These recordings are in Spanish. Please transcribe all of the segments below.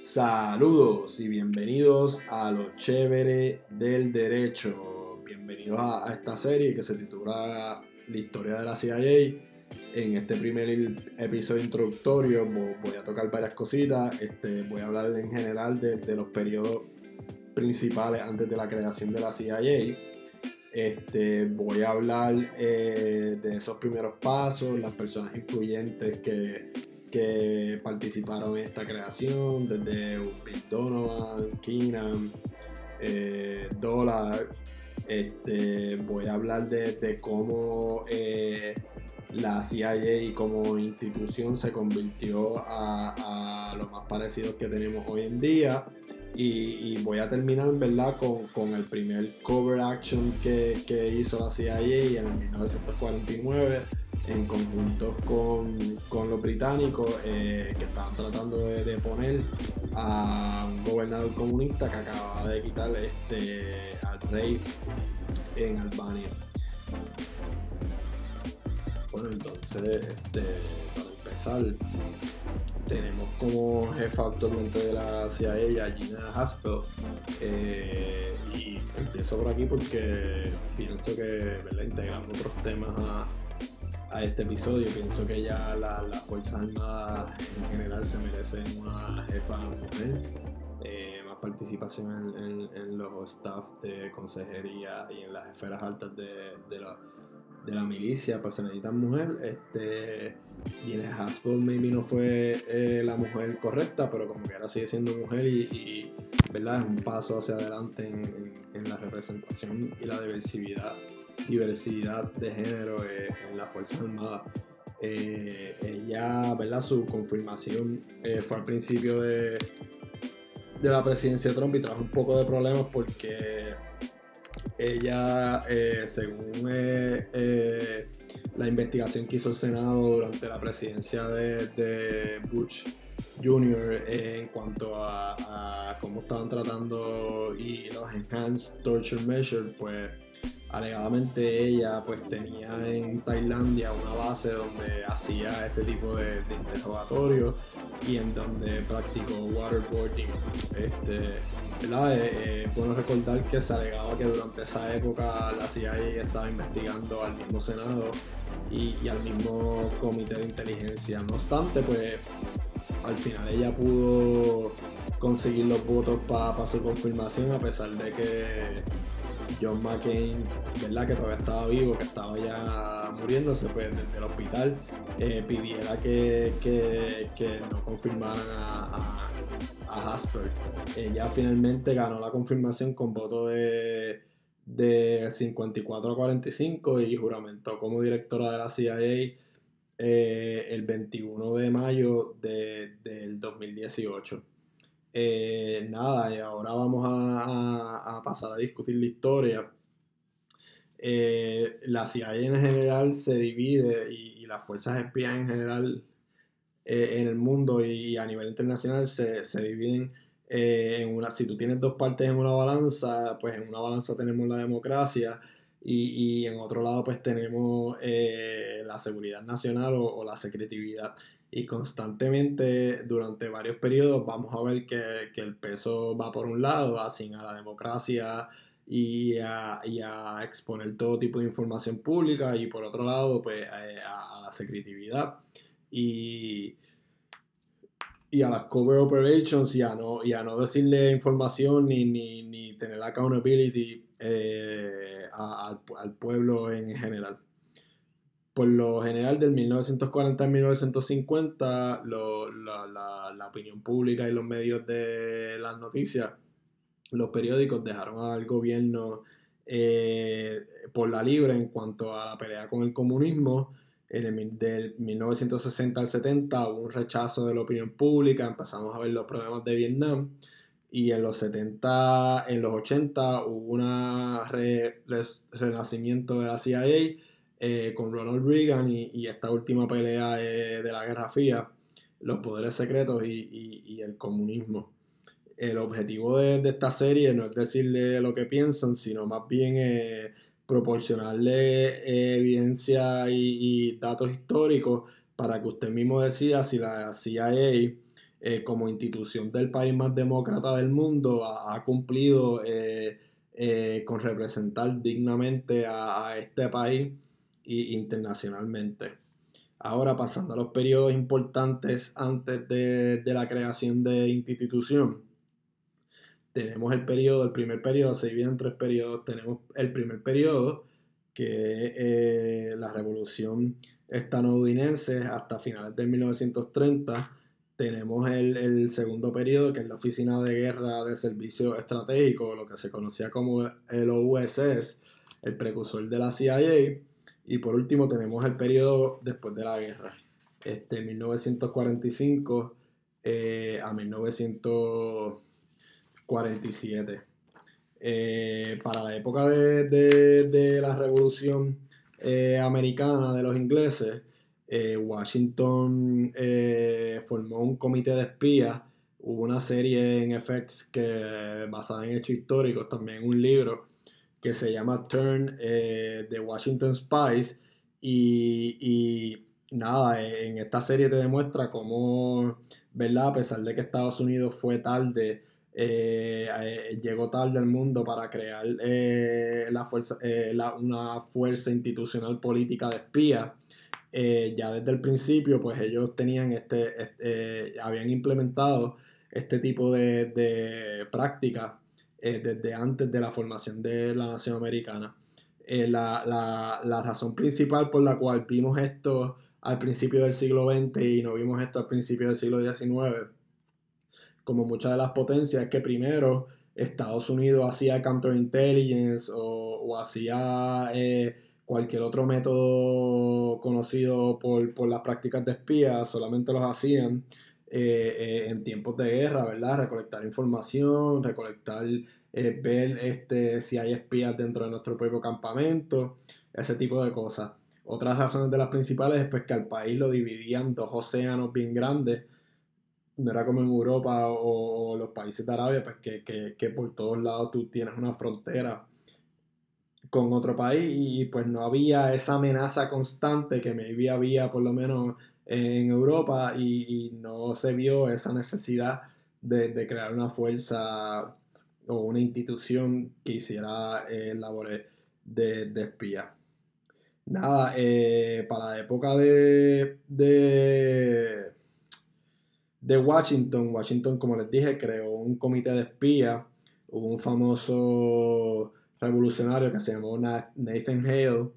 Saludos y bienvenidos a lo chévere del derecho. Bienvenidos a, esta serie que se titula La historia de la CIA. En este primer episodio introductorio voy a tocar varias cositas. Este, voy a hablar en general de, los periodos principales antes de la creación de la CIA. Este, voy a hablar eh, de esos primeros pasos, las personas influyentes que que participaron en esta creación, desde Bill Donovan, Keenan, eh, Dollar. Este, voy a hablar de, cómo eh, la CIA como institución se convirtió a, lo más parecido que tenemos hoy en día. Y, voy a terminar ¿verdad? Con, el primer cover action que, que hizo la CIA en 1949 en conjunto con, los británicos eh, que estaban tratando de, poner a un gobernador comunista que acababa de quitar este, al rey en Albania. Bueno, entonces, este, para empezar, tenemos como jefa actualmente de la CIA a Gina Haspel. Eh, y empiezo por aquí porque pienso que integrando otros temas a a este episodio. Pienso que ya las Fuerzas Armadas en general se merecen una jefa mujer, eh, más participación en, los staff de consejería y en las esferas altas de, la, de la milicia, pues se necesitan mujeres. Este, y Haspel maybe no fue eh, la mujer correcta, pero como que ahora sigue siendo mujer y, ¿verdad? es un paso hacia adelante en, en la representación y la diversidad diversidad de género eh, en las Fuerzas Armadas. Eh, ella. Su confirmación eh, fue al principio de, de la presidencia de Trump y trajo un poco de problemas porque ella, según la investigación que hizo el Senado durante la presidencia de, de Bush Jr. en cuanto a, a, cómo estaban tratando y los enhanced torture measures, pues alegadamente ella pues tenía en Tailandia una base donde hacía este tipo de, de interrogatorios y en donde practicó waterboarding. Este, ¿verdad? Eh, eh, bueno recordar que se alegaba que durante esa época la CIA estaba investigando al mismo Senado y, al mismo Comité de Inteligencia. No obstante, pues al final ella pudo conseguir los votos para su confirmación a pesar de que John McCain, ¿verdad? Que todavía estaba vivo, que estaba ya muriéndose pues, desde el hospital, eh, pidiera que, no confirmaran a, a, Hasper. Ella finalmente ganó la confirmación con voto de, de 54 a 45 y juramentó como directora de la CIA eh, el 21 de mayo del 2018. Eh, nada, y ahora vamos a, pasar a discutir la historia. Eh, la CIA en general se divide y, las fuerzas espías en general eh, en el mundo y, a nivel internacional se, dividen en una. Si tú tienes dos partes en una balanza, pues en una balanza tenemos la democracia y, en otro lado pues tenemos la seguridad nacional o la secretividad y constantemente durante varios periodos vamos a ver que, el peso va por un lado, así a la democracia y a, exponer todo tipo de información pública y por otro lado pues eh, a, la secretividad. Y, y, a las cover operations y a no, y a no decirle información ni, ni, tener accountability eh, al pueblo en general por lo general del 1940 al 1950 la, opinión pública y los medios de las noticias, los periódicos dejaron al gobierno eh, por la libre en cuanto a la pelea con el comunismo. En el, del 1960 al 70 hubo un rechazo de la opinión pública, empezamos a ver los problemas de Vietnam y en los 70, en los 80 hubo un renacimiento de la CIA eh, con Ronald Reagan y, esta última pelea de la Guerra Fría, los poderes secretos y, el comunismo. El objetivo de, esta serie no es decirle lo que piensan, sino más bien eh, proporcionarle eh, evidencia y, datos históricos para que usted mismo decida si la CIA como institución del país más demócrata del mundo, ha, cumplido con representar dignamente a, este país internacionalmente. Ahora, pasando a los periodos importantes antes de, la creación de institución, tenemos el periodo, el primer periodo, se divide en tres periodos. Tenemos el primer periodo, que es la revolución estadounidense hasta finales de 1930 tenemos el, segundo periodo, que es la Oficina de Guerra de Servicio Estratégico, lo que se conocía como el OUSS, el precursor de la CIA. Y por último tenemos el periodo después de la guerra, este 1945 eh, a 1947. Eh, para la época de, la Revolución eh, Americana de los ingleses, Washington formó un comité de espías. Hubo una serie en FX que, basada en hechos históricos, también un libro que se llama Turn eh, de Washington Spies. Y, nada, en esta serie te demuestra cómo, ¿verdad? A pesar de que Estados Unidos fue tarde, llegó tarde al mundo para crear la fuerza, una fuerza institucional política de espías. Eh, ya desde el principio, pues ellos tenían este, este habían implementado este tipo de, de prácticas eh, desde antes de la formación de la nación americana. Eh, la, la, la, razón principal por la cual vimos esto al principio del siglo XX y no vimos esto al principio del siglo XIX, como muchas de las potencias, es que primero Estados Unidos hacía counterintelligence o, o hacía cualquier otro método conocido por, las prácticas de espías, solamente los hacían eh, en tiempos de guerra, ¿verdad? Recolectar información, recolectar, eh, ver este, si hay espías dentro de nuestro propio campamento, ese tipo de cosas. Otras razones de las principales es pues, que al país lo dividían dos océanos bien grandes, no era como en Europa o, los países de Arabia, pues que, que por todos lados tú tienes una frontera con otro país y pues no había esa amenaza constante que maybe había por lo menos en Europa y, no se vio esa necesidad de, crear una fuerza o una institución que hiciera eh, labores de, espía. Nada, eh, para la época de, de Washington, Washington como les dije creó un comité de espía, hubo un famoso revolucionario que se llamó Nathan Hale,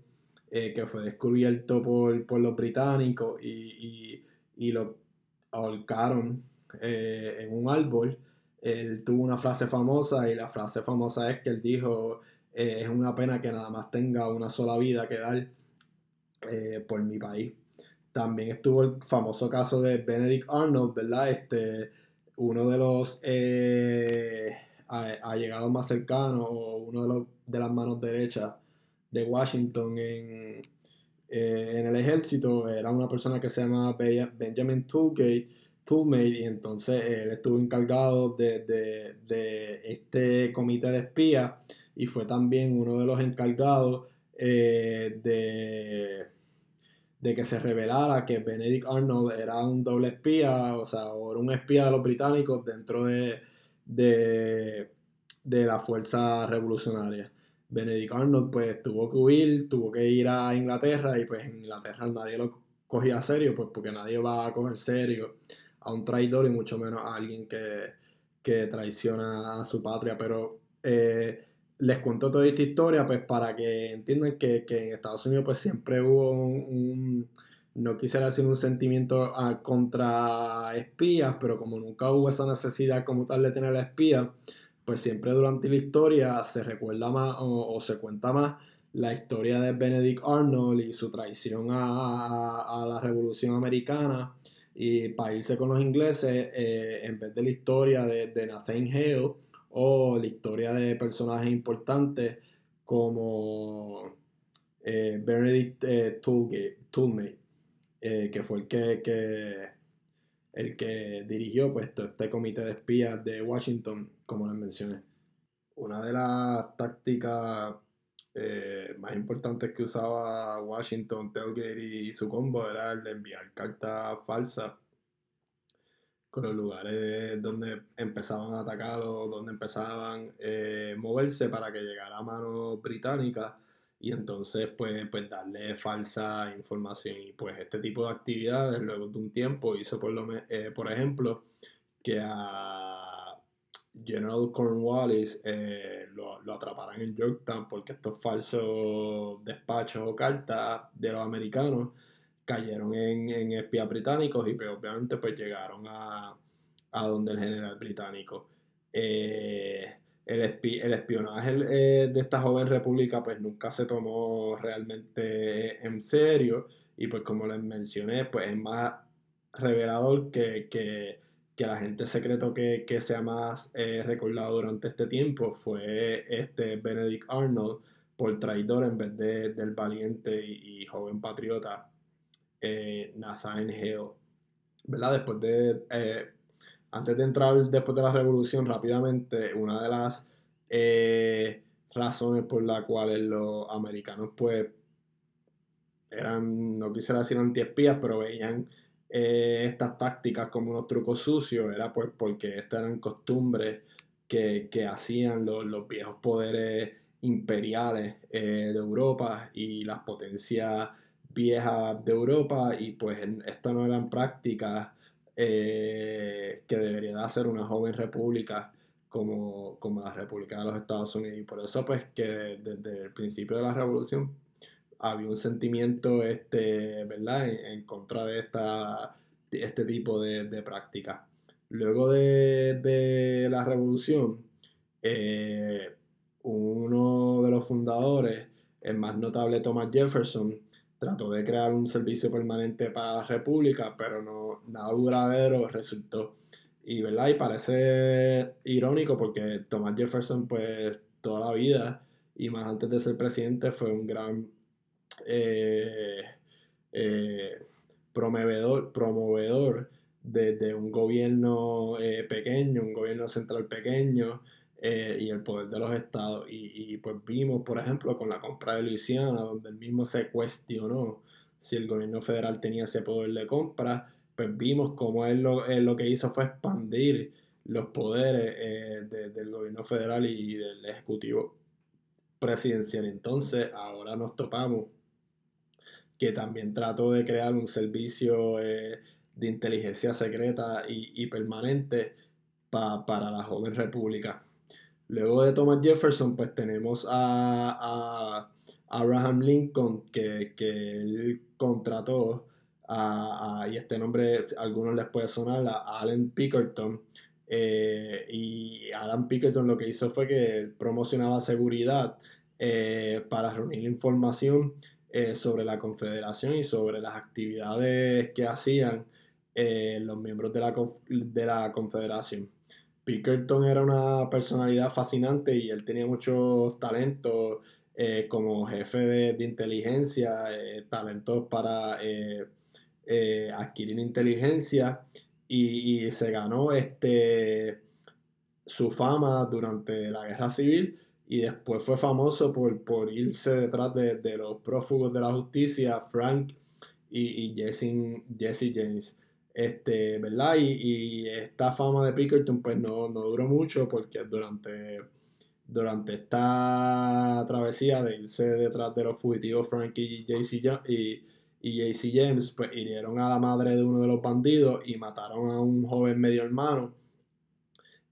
eh, que fue descubierto por, los británicos y, lo ahorcaron eh, en un árbol. Él tuvo una frase famosa y la frase famosa es que él dijo, eh, es una pena que nada más tenga una sola vida que dar por mi país. También estuvo el famoso caso de Benedict Arnold, ¿verdad? Este, uno de los allegados más cercanos o uno de los de las manos derechas de Washington en, eh, en el ejército era una persona que se llama Benjamin Toolgate, Toolmate, y entonces él estuvo encargado de, este comité de espías y fue también uno de los encargados eh, de, de que se revelara que Benedict Arnold era un doble espía, o sea, era un espía de los británicos dentro de, de, de la fuerza revolucionaria. Benedict Arnold pues tuvo que huir, tuvo que ir a Inglaterra y pues en Inglaterra nadie lo cogía serio, pues porque nadie va a coger serio a un traidor y mucho menos a alguien que, traiciona a su patria. Pero eh, les cuento toda esta historia pues para que entiendan que, en Estados Unidos pues siempre hubo un, no quisiera decir un sentimiento ah, contra espías, pero como nunca hubo esa necesidad como tal de tener a espías, pues siempre durante la historia se recuerda más o, se cuenta más la historia de Benedict Arnold y su traición a, la Revolución Americana y para irse con los ingleses eh, en vez de la historia de, Nathan Hale o la historia de personajes importantes como eh, Benedict eh, Toolmate, que fue el que, el que dirigió pues, este comité de espías de Washington como les mencioné. Una de las tácticas eh, más importantes que usaba Washington, Tailgate y su combo era el de enviar cartas falsas con los lugares donde empezaban a atacar o donde empezaban a eh, moverse para que llegara a manos británicas y entonces pues, pues darle falsa información y pues este tipo de actividades luego de un tiempo hizo por, lo, eh, por ejemplo que a General Cornwallis eh, lo, lo, en Yorktown porque estos falsos despachos o cartas de los americanos cayeron en, en espías británicos y pues, obviamente pues llegaron a, a donde el general británico. Eh, el, el, espionaje eh, de esta joven república pues nunca se tomó realmente en serio y pues como les mencioné pues es más revelador que, que, que la gente secreto que, que sea más eh, recordado durante este tiempo fue este Benedict Arnold por traidor en vez de, del valiente y joven patriota eh, Nathaniel ¿verdad? Después de, eh, antes de entrar después de la revolución rápidamente, una de las eh, razones por las cuales los americanos pues eran, no quisiera decir antiespías, pero veían estas tácticas como unos trucos sucios, era pues porque estas eran costumbres que, hacían los, viejos poderes imperiales de Europa y las potencias viejas de Europa y pues esto no eran prácticas eh, que debería de hacer una joven república como, como la República de los Estados Unidos. Y por eso pues que desde el principio de la revolución había un sentimiento este, ¿verdad? En, contra de esta, este tipo de, de prácticas. Luego de, la revolución, eh, uno de los fundadores, el más notable Thomas Jefferson, trató de crear un servicio permanente para la República, pero no, nada duradero resultó. Y, ¿verdad? y parece irónico porque Thomas Jefferson, pues toda la vida, y más antes de ser presidente, fue un gran eh, eh, promovedor, promovedor de, un gobierno eh, pequeño, un gobierno central pequeño, eh, y el poder de los estados. Y, pues vimos, por ejemplo, con la compra de Luisiana, donde él mismo se cuestionó si el gobierno federal tenía ese poder de compra, pues vimos cómo él lo, lo que hizo fue expandir los poderes del gobierno federal y del ejecutivo presidencial. Entonces, ahora nos topamos que también trató de crear un servicio eh, de inteligencia secreta y, permanente para la joven república. Luego de Thomas Jefferson, pues tenemos a, Abraham Lincoln, que, él contrató a, y este nombre a algunos les puede sonar, a Alan Pickerton. Eh, y Alan Pickerton lo que hizo fue que promocionaba seguridad eh, para reunir información eh, sobre la Confederación y sobre las actividades que hacían los miembros de la, de la Confederación. Pickerton era una personalidad fascinante y él tenía muchos talentos eh, como jefe de, inteligencia, eh, talentos para eh, adquirir inteligencia y, se ganó este, su fama durante la guerra civil y después fue famoso por, por irse detrás de, los prófugos de la justicia, Frank y, y Jesse James. Este, ¿verdad? Y, esta fama de Pickerton pues no, duró mucho porque durante, durante esta travesía de irse detrás de los fugitivos Frank y JC, y, y James pues hirieron a la madre de uno de los bandidos y mataron a un joven medio hermano.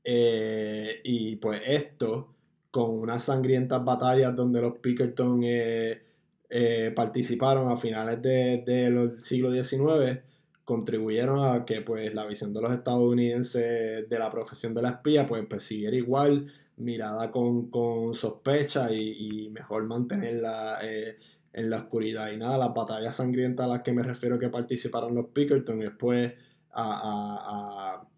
Eh, y pues esto, con unas sangrientas batallas donde los Pickerton eh, eh, participaron a finales del de, siglo XIX, contribuyeron a que pues la visión de los estadounidenses de la profesión de la espía pues, pues siguiera igual, mirada con, sospecha y, mejor mantenerla eh, en la oscuridad. Y nada, las batallas sangrientas a las que me refiero que participaron los Pickerton después a, a,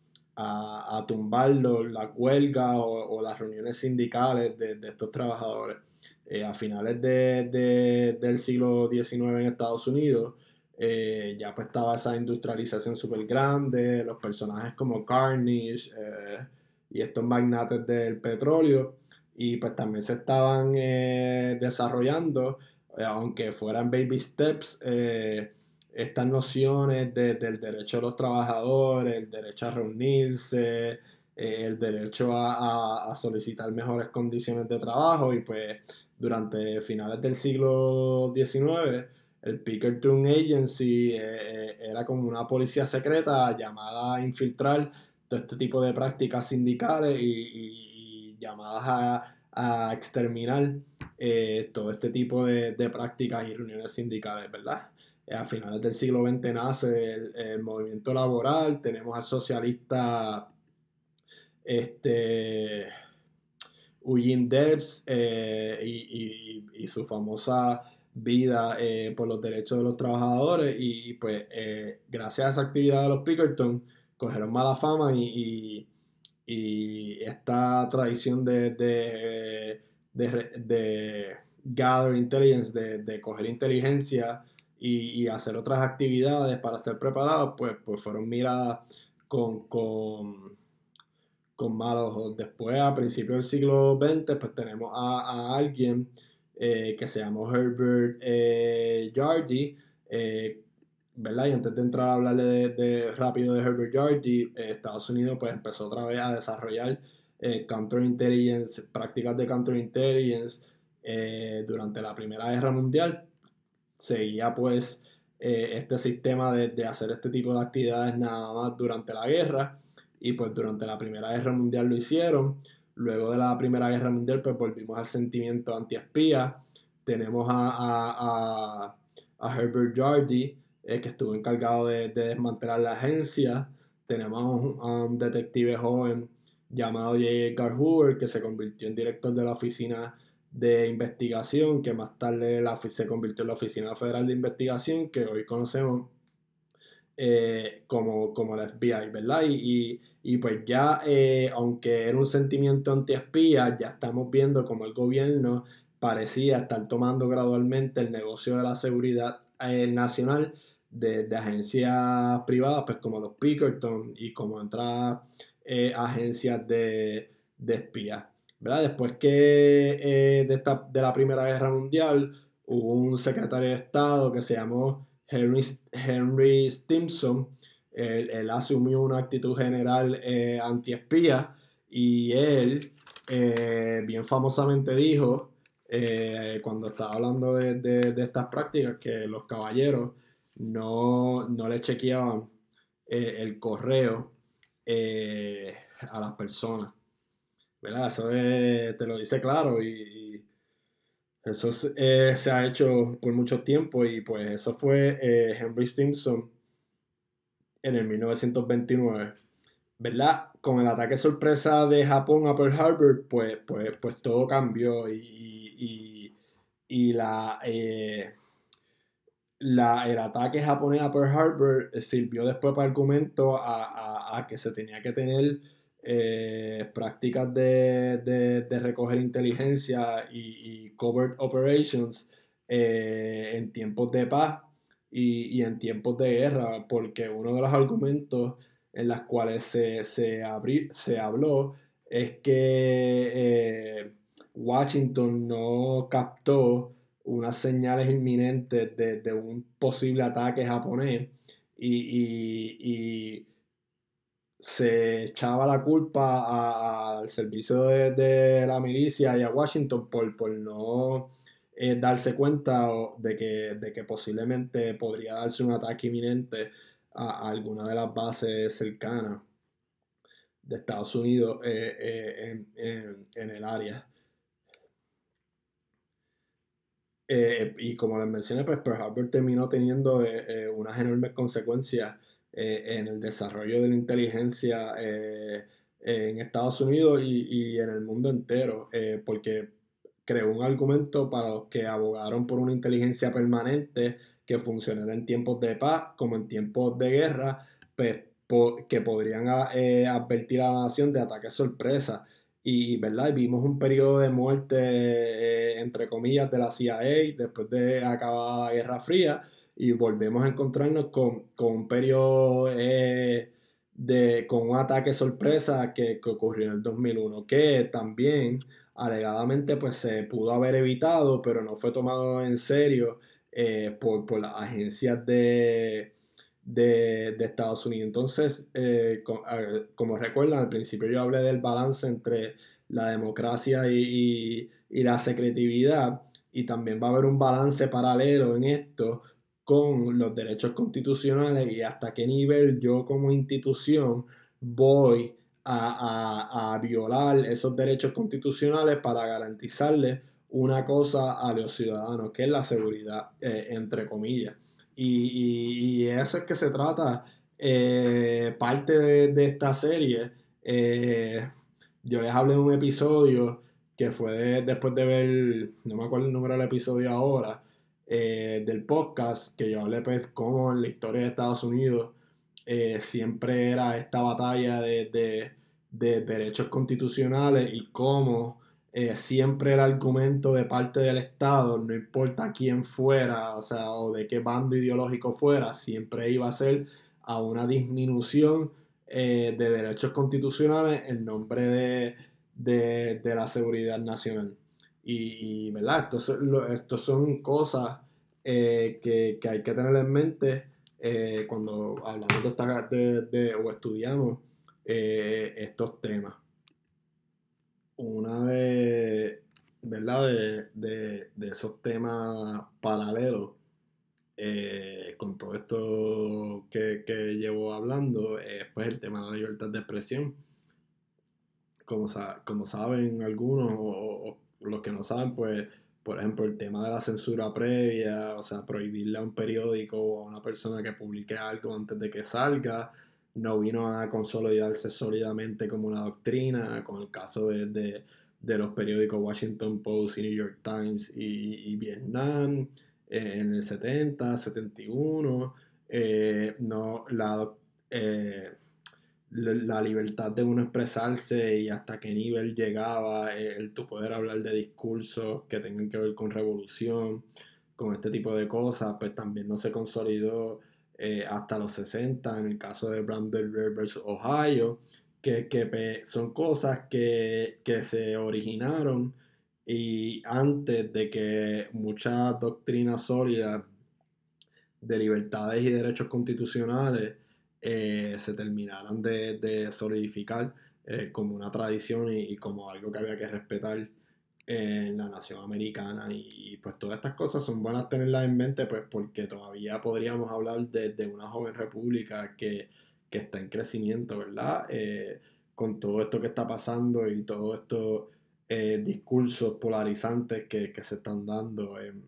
tumbar las huelgas o, las reuniones sindicales de, estos trabajadores. Eh, a finales del siglo XIX en Estados Unidos, eh, ya pues estaba esa industrialización súper grande, los personajes como Carnage eh, y estos magnates del petróleo, y pues también se estaban eh, desarrollando, aunque fueran baby steps, estas nociones del derecho de los trabajadores, el derecho a reunirse, eh, el derecho a, solicitar mejores condiciones de trabajo y pues durante finales del siglo XIX el Pinkerton Agency eh, eh, era como una policía secreta llamada a infiltrar todo este tipo de prácticas sindicales y, llamadas a, exterminar todo este tipo de prácticas y reuniones sindicales, ¿verdad? Eh, a finales del siglo XX nace el, movimiento laboral, tenemos al socialista este, Eugene Debs eh, y, su famosa vida eh, por los derechos de los trabajadores y pues gracias a esa actividad de los Pickerton cogieron mala fama y, esta tradición de, de, de, gather intelligence, de, coger inteligencia y, hacer otras actividades para estar preparados, pues, pues fueron miradas con, con, con malos ojos. Después, a principios del siglo XX, pues tenemos a, alguien eh, que se llamó Herbert eh, eh, ¿verdad? Y antes de entrar a hablarle de, rápido de Herbert Yardy, Estados Unidos pues empezó otra vez a desarrollar counterintelligence, prácticas de counterintelligence durante la Primera Guerra Mundial seguía pues eh, este sistema de, hacer este tipo de actividades nada más durante la guerra y pues durante la Primera Guerra Mundial lo hicieron. Luego de la Primera Guerra Mundial pues volvimos al sentimiento antiespía. Tenemos a, a, Herbert Jardy eh, que estuvo encargado de, desmantelar la agencia. Tenemos a un, detective joven llamado J. Edgar Hoover que se convirtió en director de la oficina de investigación que más tarde la, se convirtió en la Oficina Federal de Investigación que hoy conocemos eh, como, como la FBI, ¿verdad? Y, pues ya, eh, aunque era un sentimiento anti-espía, ya estamos viendo como el gobierno parecía estar tomando gradualmente el negocio de la seguridad eh, nacional de, agencias privadas, pues como los Pickerton y como otras agencias de, de espías. Después que eh, de, esta, de, la Primera Guerra Mundial hubo un secretario de Estado que se llamó Henry, Henry Stimson. Él, asumió una actitud general eh, antiespía y él eh, bien famosamente dijo, cuando estaba hablando de, estas prácticas, que los caballeros no, no le chequeaban el correo a las personas. ¿Verdad? Eso te lo dice claro y, eso eh, se ha hecho por mucho tiempo y pues eso fue eh, Henry Stimson en el 1929. ¿Verdad? Con el ataque sorpresa de Japón a Pearl Harbor, pues, pues, pues todo cambió y, la, eh, la, el ataque japonés a Pearl Harbor sirvió después para argumento a que se tenía que tener eh, prácticas de, recoger inteligencia y, covert operations eh, en tiempos de paz y, en tiempos de guerra, porque uno de los argumentos en los cuales se, se, se habló es que eh, Washington no captó unas señales inminentes de, un posible ataque japonés y se echaba la culpa al servicio de, la milicia y a Washington por, por no eh, darse cuenta de que, de que posiblemente podría darse un ataque inminente a, alguna de las bases cercanas de Estados Unidos eh, eh, en, el área. y como les mencioné, pues Pearl Harbor terminó teniendo unas enormes consecuencias eh, en el desarrollo de la inteligencia eh, en Estados Unidos y, en el mundo entero, eh, porque creó un argumento para los que abogaron por una inteligencia permanente que funcionara en tiempos de paz como en tiempos de guerra, pues, que podrían advertir a la nación de ataques sorpresa. Y, ¿verdad? vimos un periodo de muerte, entre comillas, de la CIA después de acabada la Guerra Fría, y volvemos a encontrarnos con, un periodo eh, de, con un ataque sorpresa que, ocurrió en el 2001, que también alegadamente pues se pudo haber evitado, pero no fue tomado en serio eh, por, por, las agencias de, de, Estados Unidos. Entonces, eh, como recuerdan, al principio yo hablé del balance entre la democracia y, y, la secretividad, y también va a haber un balance paralelo en esto con los derechos constitucionales y hasta qué nivel yo como institución voy a, a, violar esos derechos constitucionales para garantizarle una cosa a los ciudadanos, que es la seguridad, eh, entre comillas. Y, y, eso es que se trata eh, parte de, esta serie. Eh, yo les hablé de un episodio que fue después de ver, no me acuerdo el número del episodio ahora, del podcast, que yo hablé pues cómo en la historia de Estados Unidos siempre era esta batalla de, de, de derechos constitucionales y cómo eh, siempre el argumento de parte del Estado, no importa quién fuera, o sea, o de qué bando ideológico fuera, siempre iba a ser a una disminución eh, de derechos constitucionales en nombre de, la seguridad nacional. Y, ¿verdad? Estos, son cosas eh, que, hay que tener en mente cuando hablamos de, o estudiamos estos temas una de, ¿verdad? De, esos temas paralelos eh, con todo esto que, llevo hablando es pues el tema de la libertad de expresión. Como saben algunos o, los que no saben, pues por ejemplo el tema de la censura previa, o sea, prohibirle a un periódico o a una persona que publique algo antes de que salga, no vino a consolidarse sólidamente como una doctrina, con el caso de, los periódicos Washington Post y New York Times y, Vietnam eh, en el 70, 71. Eh, no, la, eh, la libertad de uno expresarse y hasta qué nivel llegaba el tu poder hablar de discursos que tengan que ver con revolución, con este tipo de cosas, pues también no se consolidó eh, hasta los 60, en el caso de Brandenburg versus Ohio, que, son cosas que, se originaron y antes de que muchas doctrinas sólidas de libertades y derechos constitucionales eh, se terminaran de, solidificar eh, como una tradición y, como algo que había que respetar en la nación americana y, pues todas estas cosas son buenas tenerlas en mente pues porque todavía podríamos hablar de, una joven república que, está en crecimiento, ¿verdad? Eh, con todo esto que está pasando y todos estos discursos polarizantes que, se están dando en,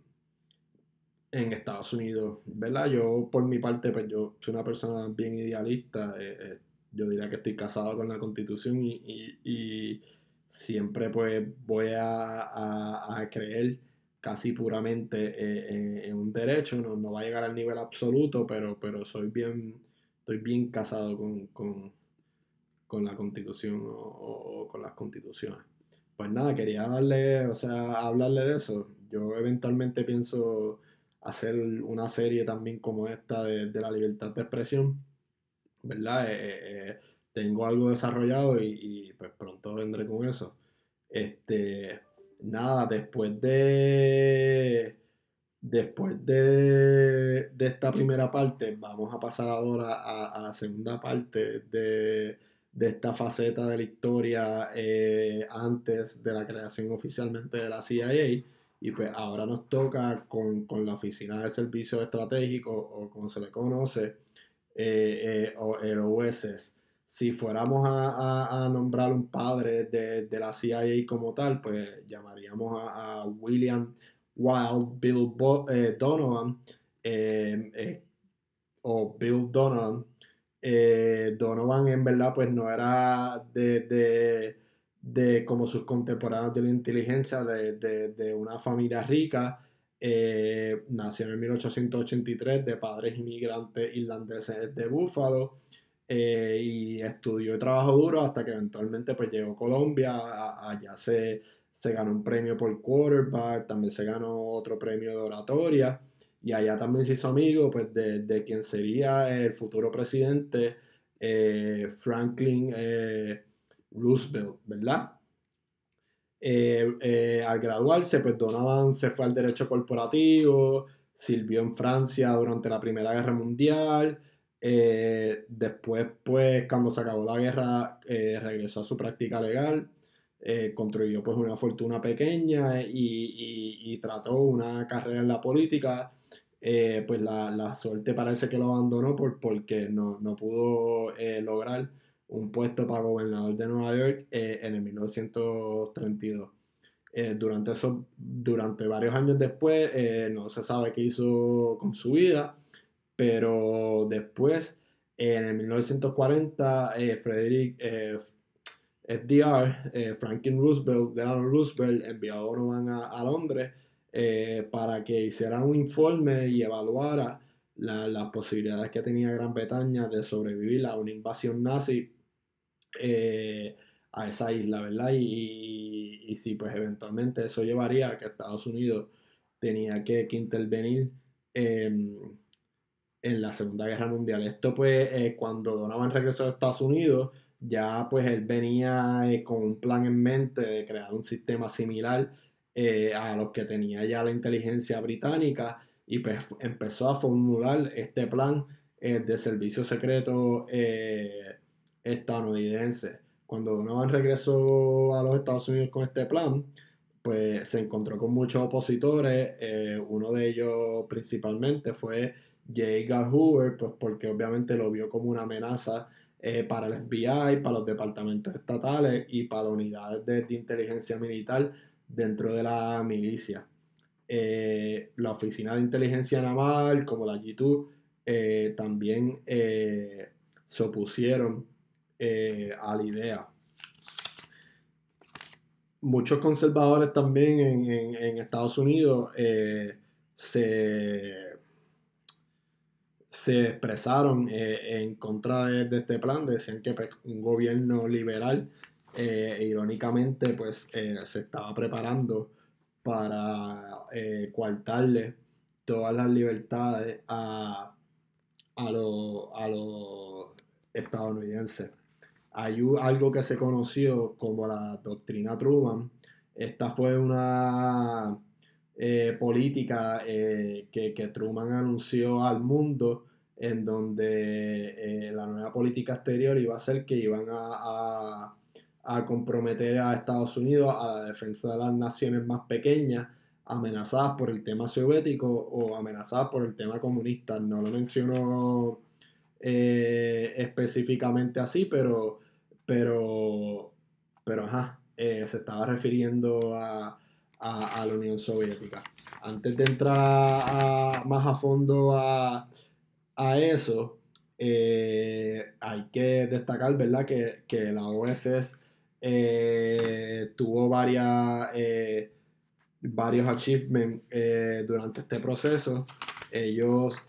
Estados Unidos, ¿verdad? Yo por mi parte pues yo soy una persona bien idealista, eh, yo diría que estoy casado con la constitución y siempre pues voy a, creer casi puramente eh, en, un derecho, no, no, va a llegar al nivel absoluto, pero, pero soy bien, estoy bien casado con, la constitución o, con las constituciones. Pues nada, quería darle, o sea, hablarle de eso. Yo eventualmente pienso hacer una serie también como esta de, la libertad de expresión, ¿verdad? Eh, eh, tengo algo desarrollado y, pues pronto vendré con eso. Este, nada, después de después de, esta primera parte, vamos a pasar ahora a, la segunda parte de, esta faceta de la historia eh, antes de la creación oficialmente de la CIA. Y pues ahora nos toca con, la Oficina de Servicios Estratégicos, o como se le conoce, eh, eh, o el OSS si fuéramos a, nombrar un padre de, la CIA como tal, pues llamaríamos a, William Wild Bill eh, Donovan o Bill Donovan. Donovan en verdad pues no era de, como sus contemporáneos de la inteligencia de, una familia rica. nació en 1883 de padres inmigrantes irlandeses de Buffalo. Eh, y estudió y trabajó duro hasta que eventualmente pues llegó a Colombia, allá se, se ganó un premio por quarterback, también se ganó otro premio de oratoria y allá también se hizo amigo pues de, quien sería el futuro presidente eh, Franklin eh, Roosevelt, ¿verdad? al graduarse pues Donovan se fue al derecho corporativo, sirvió en Francia durante la Primera Guerra Mundial. Eh, después, pues, cuando se acabó la guerra, eh, regresó a su práctica legal. Eh, construyó pues una fortuna pequeña y, trató una carrera en la política. pues la, suerte parece que lo abandonó por, porque no, no pudo lograr un puesto para gobernador de Nueva York en el 1932. durante, eso, durante varios años después no se sabe qué hizo con su vida pero después, en el 1940, eh, Frederick eh, FDR, eh, Franklin Roosevelt, Delano Roosevelt, envió a Donovan a, Londres para que hiciera un informe y evaluara las posibilidades que tenía Gran Bretaña de sobrevivir a una invasión nazi a esa isla, ¿verdad? Y, y, si pues eventualmente eso llevaría a que Estados Unidos tenía que, intervenir en la Segunda Guerra Mundial. Esto pues eh, cuando Donovan regresó a Estados Unidos, ya pues él venía eh, con un plan en mente de crear un sistema similar eh, a los que tenía ya la inteligencia británica y pues empezó a formular este plan de servicio secreto estadounidense. Cuando Donovan regresó a los Estados Unidos con este plan, pues se encontró con muchos opositores, uno de ellos principalmente fue J. Edgar pues porque obviamente lo vio como una amenaza eh, para el FBI, para los departamentos estatales y para las unidades de, inteligencia militar dentro de la milicia. Eh, la Oficina de Inteligencia Naval, como la G2, eh, también se opusieron a la idea. Muchos conservadores también en, Estados Unidos se se expresaron eh, en contra de, este plan, decían que pues, un gobierno liberal, eh, irónicamente, pues eh, se estaba preparando para coartarle todas las libertades a, los estadounidenses. Hay algo que se conoció como la doctrina Truman. Esta fue una política que, que, Truman anunció al mundo en donde eh, la nueva política exterior iba a ser que iban a, comprometer a Estados Unidos a la defensa de las naciones más pequeñas amenazadas por el tema soviético o amenazadas por el tema comunista. No lo menciono eh, específicamente así, pero, pero, pero ajá, eh, se estaba refiriendo a, la Unión Soviética. Antes de entrar más a fondo a, a eso, eh, hay que destacar, ¿verdad? Que, la OSS eh, tuvo varias, varios achievements durante este proceso. Ellos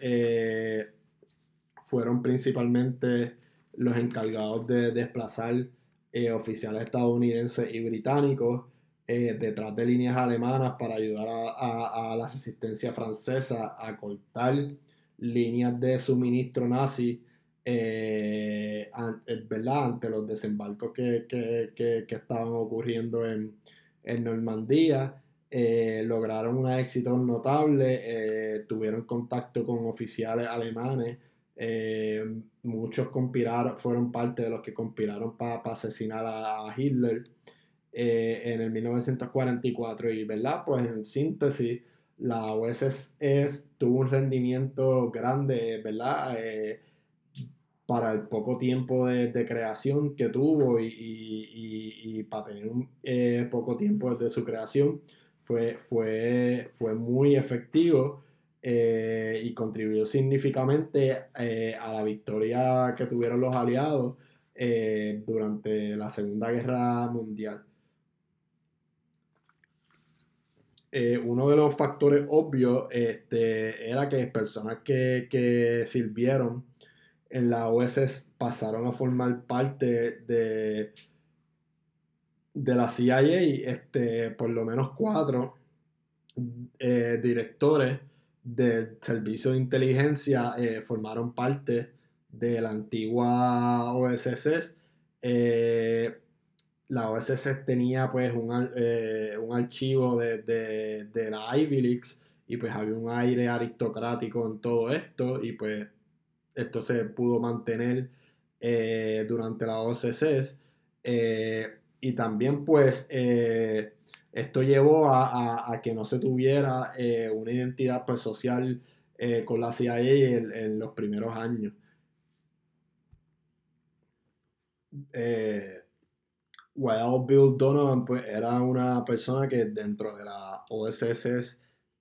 fueron principalmente los encargados de desplazar oficiales estadounidenses y británicos detrás de líneas alemanas para ayudar a, la resistencia francesa a cortar líneas de suministro nazi eh, eh, ante, los desembarcos que, estaban ocurriendo en, Normandía. Eh, lograron un éxito notable, tuvieron contacto con oficiales alemanes, muchos conspiraron, fueron parte de los que conspiraron para asesinar a, Hitler en el 1944 y, ¿verdad? Pues en síntesis, la OSS tuvo un rendimiento grande, ¿verdad? Eh, para el poco tiempo de, creación que tuvo y, para tener un eh, poco tiempo desde su creación, fue, fue, fue muy efectivo eh, y contribuyó significativamente a la victoria que tuvieron los aliados durante la Segunda Guerra Mundial. Eh, uno de los factores obvios este, era que personas que, sirvieron en la OSS pasaron a formar parte de, de la CIA, este, por lo menos cuatro eh, directores del servicio de inteligencia eh, formaron parte de la antigua OSS la OSS tenía pues un, eh, archivo de, la Ivy Leaks y pues había un aire aristocrático en todo esto y pues esto se pudo mantener eh, durante la eh, y también pues eh, esto llevó a, que no se tuviera una identidad pues, social con la CIA en, los primeros años. Well, Bill Donovan pues, era una persona que dentro de la OSS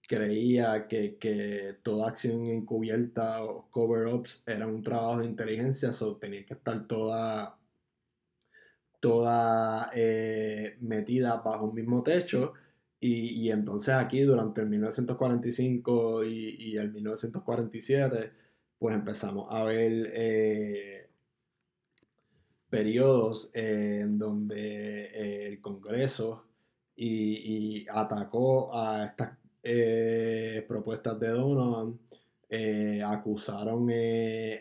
creía que, toda acción encubierta o cover-ups era un trabajo de inteligencia, o tenía que estar toda, toda eh, metida bajo un mismo techo. Y, entonces aquí durante el 1945 y, el 1947, pues empezamos a ver eh, periodos en donde eh, el Congreso y, atacó a estas eh, propuestas de Donovan eh, acusaron eh,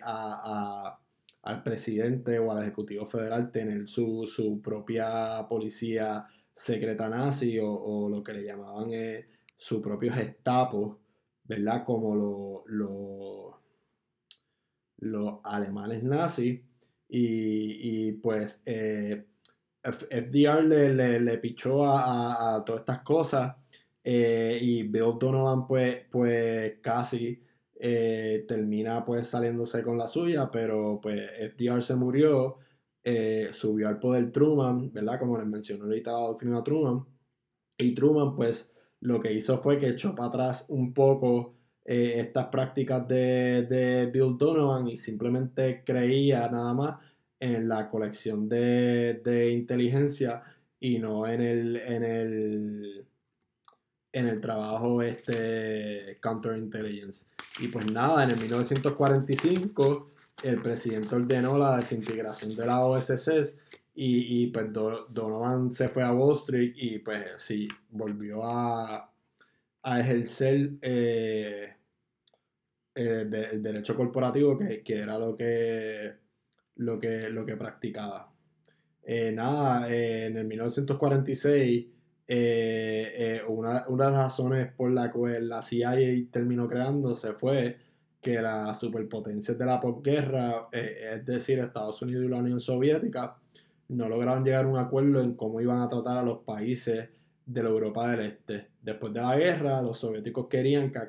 al presidente o al Ejecutivo Federal tener su, propia policía secreta nazi o, lo que le llamaban su propio gestapo, ¿verdad? Como los los alemanes nazis. Y, pues FDR le, le, pichó a, a todas estas cosas eh, y Bill Donovan pues, pues casi eh, termina pues saliéndose con la suya, pero pues FDR se murió, eh, subió al poder Truman, ¿verdad? Como les mencionó ahorita la doctrina Truman. Y Truman pues lo que hizo fue que echó para atrás un poco estas prácticas de, de, Bill Donovan y simplemente creía nada más en la colección de, de inteligencia y no en el, en el en el trabajo este counterintelligence. Y pues nada, en el 1945 el presidente ordenó la desintegración de la OSS y, y pues Donovan se fue a Wall Street y pues sí, volvió a, a ejercer eh, el, derecho corporativo que, era lo que, lo que, lo que practicaba. Eh, nada, eh, en el 1946 eh, eh, una, una, de las razones por la cual la CIA terminó creándose fue que las superpotencias de la posguerra, eh, es decir, Estados Unidos y la Unión Soviética, no lograron llegar a un acuerdo en cómo iban a tratar a los países de la Europa del Este. Después de la guerra, los soviéticos querían que,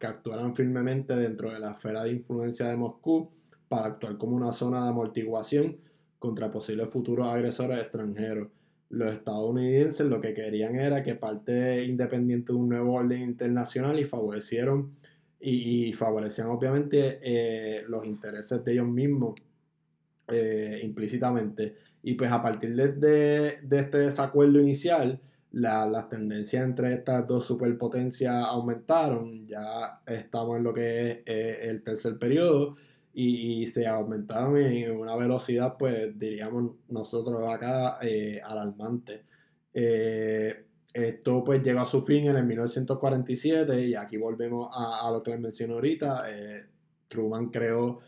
que actuaran firmemente dentro de la esfera de influencia de Moscú para actuar como una zona de amortiguación contra posibles futuros agresores extranjeros los estadounidenses lo que querían era que parte independiente de un nuevo orden internacional y favorecieron y, favorecían obviamente eh, los intereses de ellos mismos eh, implícitamente. Y pues a partir de, este desacuerdo inicial, las tendencias entre estas dos superpotencias aumentaron. Ya estamos en lo que es eh, el tercer periodo y, se aumentaron en una velocidad, pues diríamos nosotros acá, eh, alarmante. Eh, esto pues llegó a su fin en el 1947 y aquí volvemos a, lo que les mencioné ahorita. Eh, Truman creó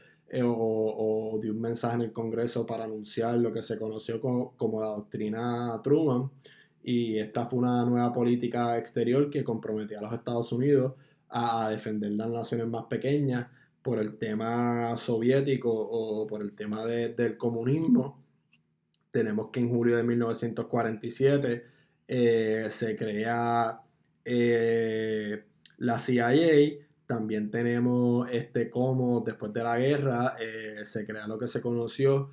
o, dio un mensaje en el Congreso para anunciar lo que se conoció como, como la doctrina Truman y esta fue una nueva política exterior que comprometía a los Estados Unidos a defender las naciones más pequeñas por el tema soviético o por el tema del comunismo. Tenemos que en julio de 1947 eh, se crea eh, la CIA. También tenemos este como después de la guerra eh, se crea lo que se conoció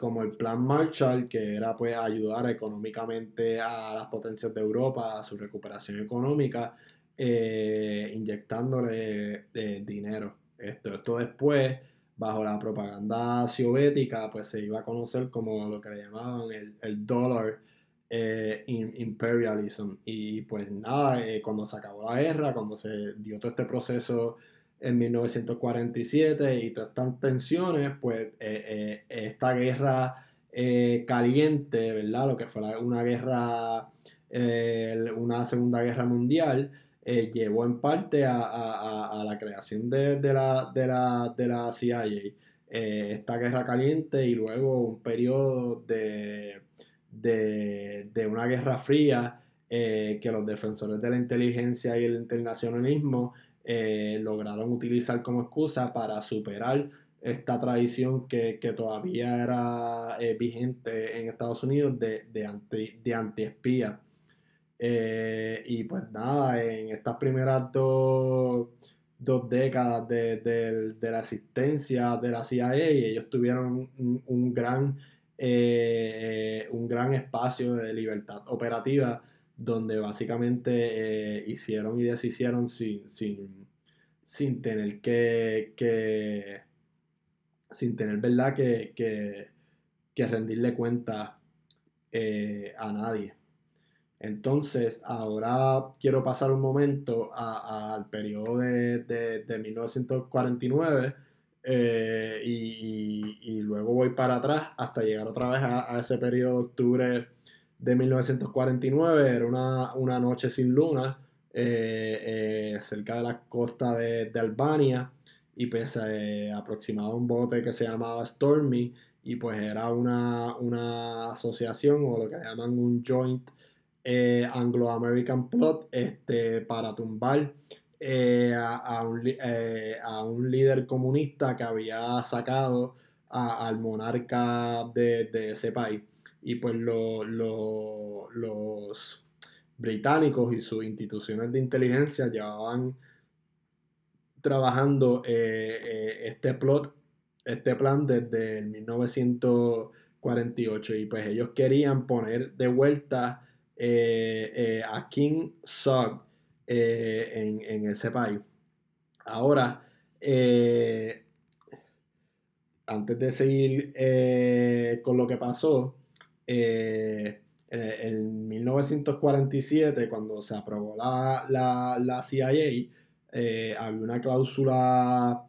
como el Plan Marshall, que era pues ayudar económicamente a las potencias de Europa a su recuperación económica eh, inyectándole eh, dinero. Esto, esto después, bajo la propaganda soviética, pues se iba a conocer como lo que le llamaban el, el dólar eh, imperialism. Y pues nada, cuando se acabó la guerra, cuando se dio todo este proceso en 1947 y todas estas tensiones, pues esta guerra caliente, ¿verdad? Lo que fue una guerra, una segunda guerra mundial, eh, llevó en parte a, la creación de, la, CIA. Eh, esta guerra caliente y luego un periodo de, una guerra fría que los defensores de la inteligencia y el internacionalismo lograron utilizar como excusa para superar esta tradición que, todavía era vigente en Estados Unidos de, anti, de antiespía. Y pues nada, en estas primeras dos dos décadas de, la asistencia de la CIA ellos tuvieron un, gran, eh, un gran espacio de libertad operativa donde básicamente eh, hicieron y deshicieron sin, sin, sin tener que, que, sin tener verdad que, que, rendirle cuenta eh, a nadie. Entonces, ahora quiero pasar un momento al periodo de, 1949 eh, y, luego voy para atrás hasta llegar otra vez a, ese periodo de octubre de 1949. Era una, noche sin luna eh, eh, cerca de la costa de, Albania y pues se aproximaba un bote que se llamaba Stormy y pues era una, una asociación o lo que llaman un joint eh, Anglo-American Plot este, para tumbar eh, a, un, eh, a, un, líder comunista que había sacado al monarca de, ese país. Y pues los británicos y sus instituciones de inteligencia llevaban trabajando este plot, este plan desde 1948 y pues ellos querían poner de vuelta eh, eh, a King Sog eh, en, ese país. Ahora, antes de seguir con lo que pasó, en, 1947, cuando se aprobó la, la, CIA, había una cláusula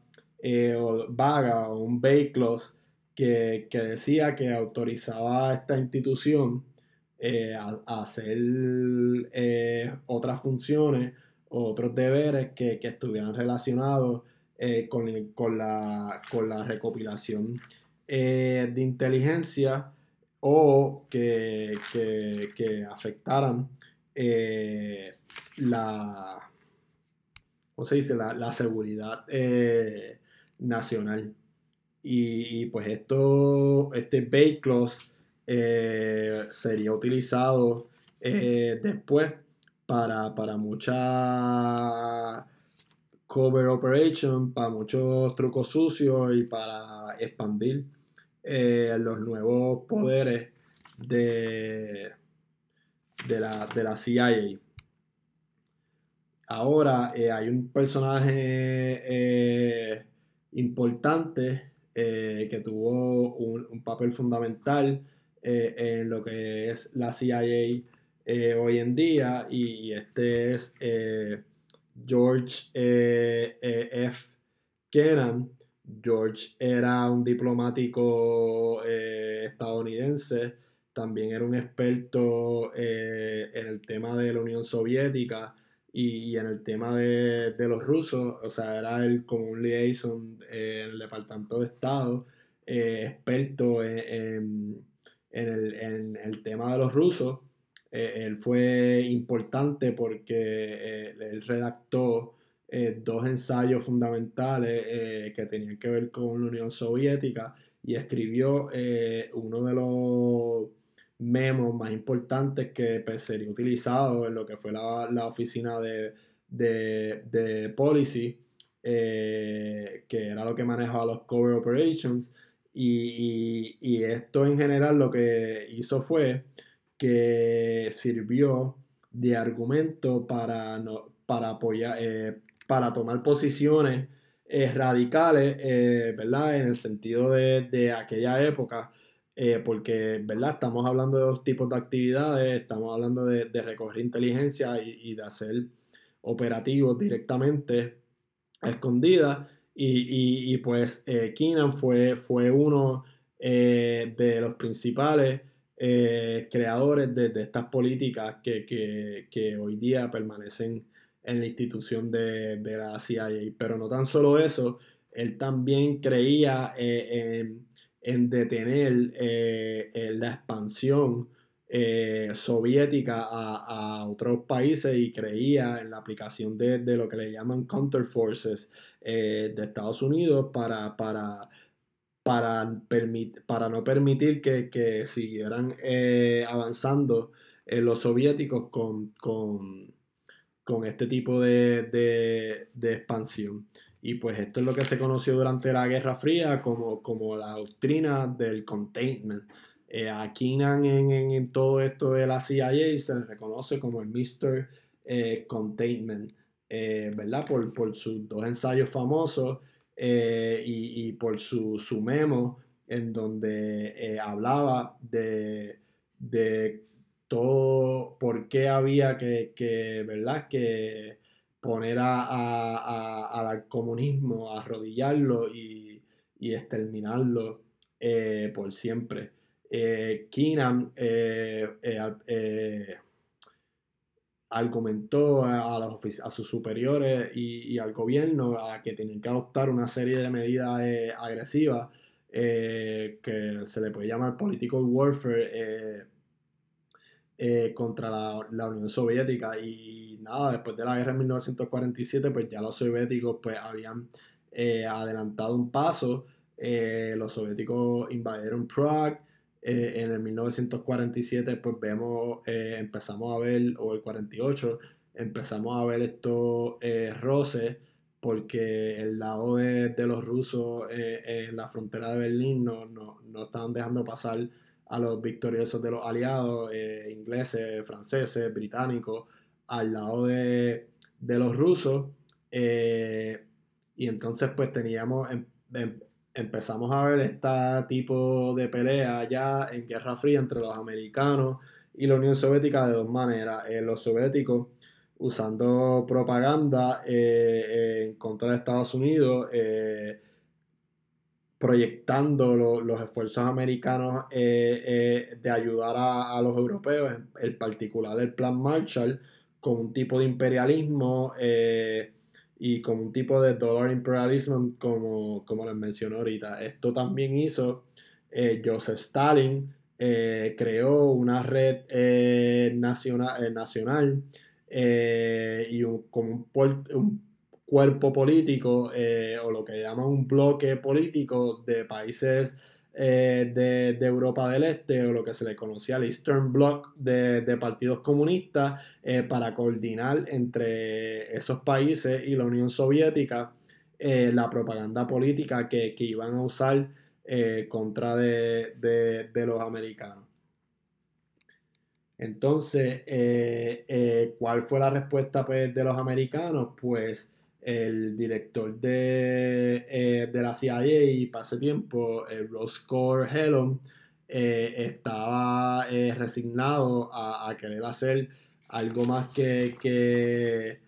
vaga o un bay clause que, que, decía que autorizaba a esta institución eh, a, hacer eh, otras funciones otros deberes que, estuvieran relacionados eh, con, la, con, la, recopilación de inteligencia o que, afectaran la, se dice? la, seguridad nacional. Y, pues esto, este Bay eh, sería utilizado eh, después para, para mucha cover operation, para muchos trucos sucios y para expandir eh, los nuevos poderes de, de, la, de la CIA. Ahora hay un personaje importante que tuvo un, papel fundamental en lo que es la CIA eh, hoy en día y, este es eh, George F. Kennan. George era un diplomático estadounidense, también era un experto en el tema de la Unión Soviética y, en el tema de, los rusos, o sea, era el como un liaison en el Departamento de Estado, experto en el, tema de los rusos, eh, él fue importante porque eh, él redactó eh, dos ensayos fundamentales que tenían que ver con la Unión Soviética y escribió uno de los memos más importantes que pues, sería utilizado en lo que fue la, oficina de, de Policy, que era lo que manejaba los cover operations. Y, esto en general lo que hizo fue que sirvió de argumento para, no, para apoyar, eh, para tomar posiciones eh, radicales, eh, ¿verdad? En el sentido de, aquella época, porque, ¿verdad? Estamos hablando de dos tipos de actividades, estamos hablando de, recoger inteligencia y, y, de hacer operativos directamente escondidas y, pues eh, Keenan fue, fue uno eh, de los principales eh, creadores de, estas políticas que, hoy día permanecen en la institución de, la CIA. Pero no tan solo eso, él también creía en, detener la expansión eh, soviética a, otros países y creía en la aplicación de, lo que le llaman counterforces eh, de Estados Unidos para, para, para, para no permitir que, siguieran eh, avanzando los soviéticos con, con, este tipo de, de, expansión. Y pues esto es lo que se conoció durante la Guerra Fría como, como la doctrina del containment eh, a Keenan en, todo esto de la CIA se le reconoce como el Mr. Eh, containment, eh, ¿verdad? Por, sus dos ensayos famosos y, por su, memo en donde hablaba de, todo, por qué había que, ¿verdad? Que poner al comunismo, arrodillarlo y, y exterminarlo por siempre eh, Keenan eh, eh, eh, argumentó a, sus superiores y, al gobierno a que tenían que adoptar una serie de medidas agresivas que se le puede llamar political warfare contra la, la, Unión Soviética. Y nada, después de la guerra en 1947 pues ya los soviéticos pues habían adelantado un paso, los soviéticos invadieron Prague, eh, en el 1947 pues vemos, eh, empezamos a ver, o el 48, empezamos a ver estos eh, roces porque el lado de, los rusos en la frontera de Berlín no, no, estaban dejando pasar a los victoriosos de los aliados, ingleses, franceses, británicos, al lado de, los rusos. y entonces pues teníamos, empezamos a ver este tipo de pelea ya en Guerra Fría entre los americanos y la Unión Soviética de dos maneras. Eh, los soviéticos usando propaganda eh, eh, en contra de Estados Unidos, proyectando los esfuerzos americanos de ayudar a, los europeos, en particular el Plan Marshall, con un tipo de imperialismo y con un tipo de dollar imperialismo como, como les mencioné ahorita. Esto también hizo eh, Joseph Stalin, eh, creó una red eh, nacional, nacional y como un, cuerpo político o lo que llaman un bloque político de países eh, de, Europa del Este o lo que se le conocía el Eastern Bloc de, partidos comunistas eh, para coordinar entre esos países y la Unión Soviética eh, la propaganda política que, iban a usar contra de, los americanos. Entonces, ¿cuál fue la respuesta pues, de los americanos? Pues el director de, eh, de la CIA y para ese tiempo, el Roscoe Hellon, eh, estaba eh, resignado a, querer hacer algo más que, que,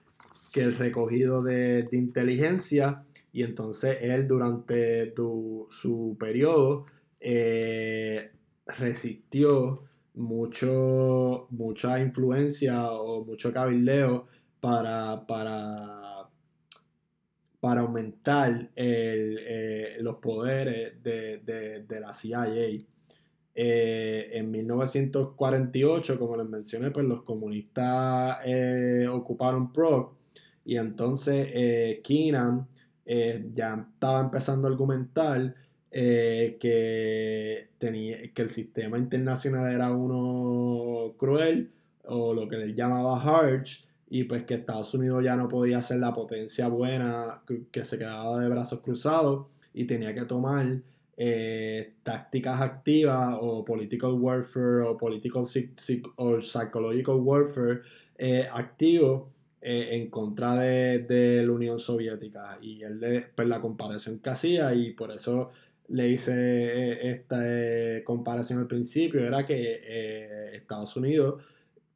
el recogido de, inteligencia. Y entonces él durante su periodo resistió mucho, mucha influencia o mucho cabildeo para, para para aumentar eh, los poderes de, la CIA. Eh, en 1948, como les mencioné, pues los comunistas eh, ocuparon Prague y entonces Keenan ya estaba empezando a argumentar que, tenía, que el sistema internacional era uno cruel o lo que él llamaba harsh y pues que Estados Unidos ya no podía ser la potencia buena que, se quedaba de brazos cruzados y tenía que tomar eh, tácticas activas o political warfare o political psychological warfare eh, activo eh, en contra de, la Unión Soviética. Y él de, pues la comparación que hacía y por eso le hice esta comparación al principio era que Estados Unidos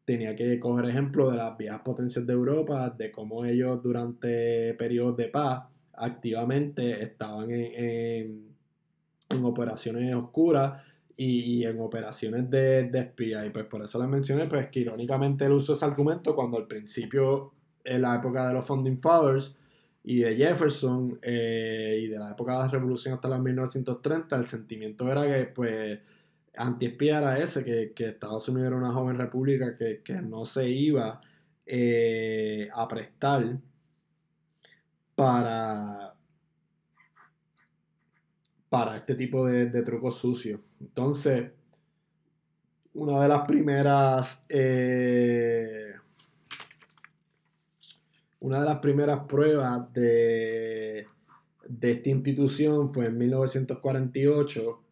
tenía que coger ejemplo de las viejas potencias de Europa, de cómo ellos durante periodos de paz activamente estaban en, operaciones oscuras y, en operaciones de, de espía. Y pues por eso les mencioné pues que irónicamente él usó ese argumento cuando al principio, en la época de los Founding Fathers y de Jefferson eh, y de la época de la Revolución hasta los 1930, el sentimiento era que pues antiespía era ese, que, Estados Unidos era una joven república que, no se iba eh, a prestar para, para este tipo de, trucos sucios. Entonces, una de las primeras... Eh, una de las primeras pruebas de, de esta institución fue en 1948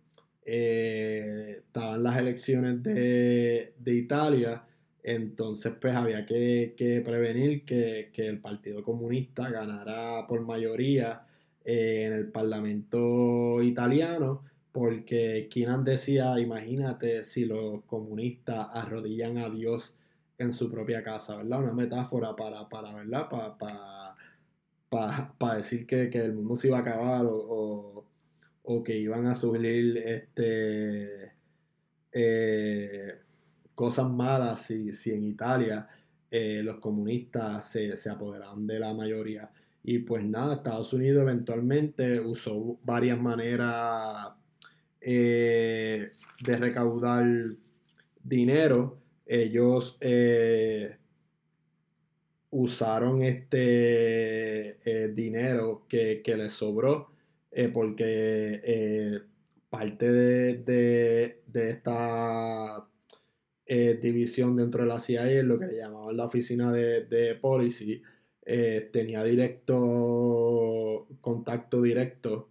eh, estaban las elecciones de, Italia, entonces pues había que, prevenir que, el Partido Comunista ganara por mayoría eh, en el Parlamento italiano, porque Kinan decía, imagínate si los comunistas arrodillan a Dios en su propia casa, ¿verdad? Una metáfora para, para ¿verdad? Para, para, decir que, el mundo se iba a acabar o que iban a subir este, eh, cosas malas si, si en Italia eh, los comunistas se, se apoderaron de la mayoría. Y pues nada, Estados Unidos eventualmente usó varias maneras eh, de recaudar dinero. Ellos usaron este dinero que, que les sobró eh, porque eh, parte de, esta eh, división dentro de la CIA, lo que le llamaban la oficina de, policy, tenía directo, contacto directo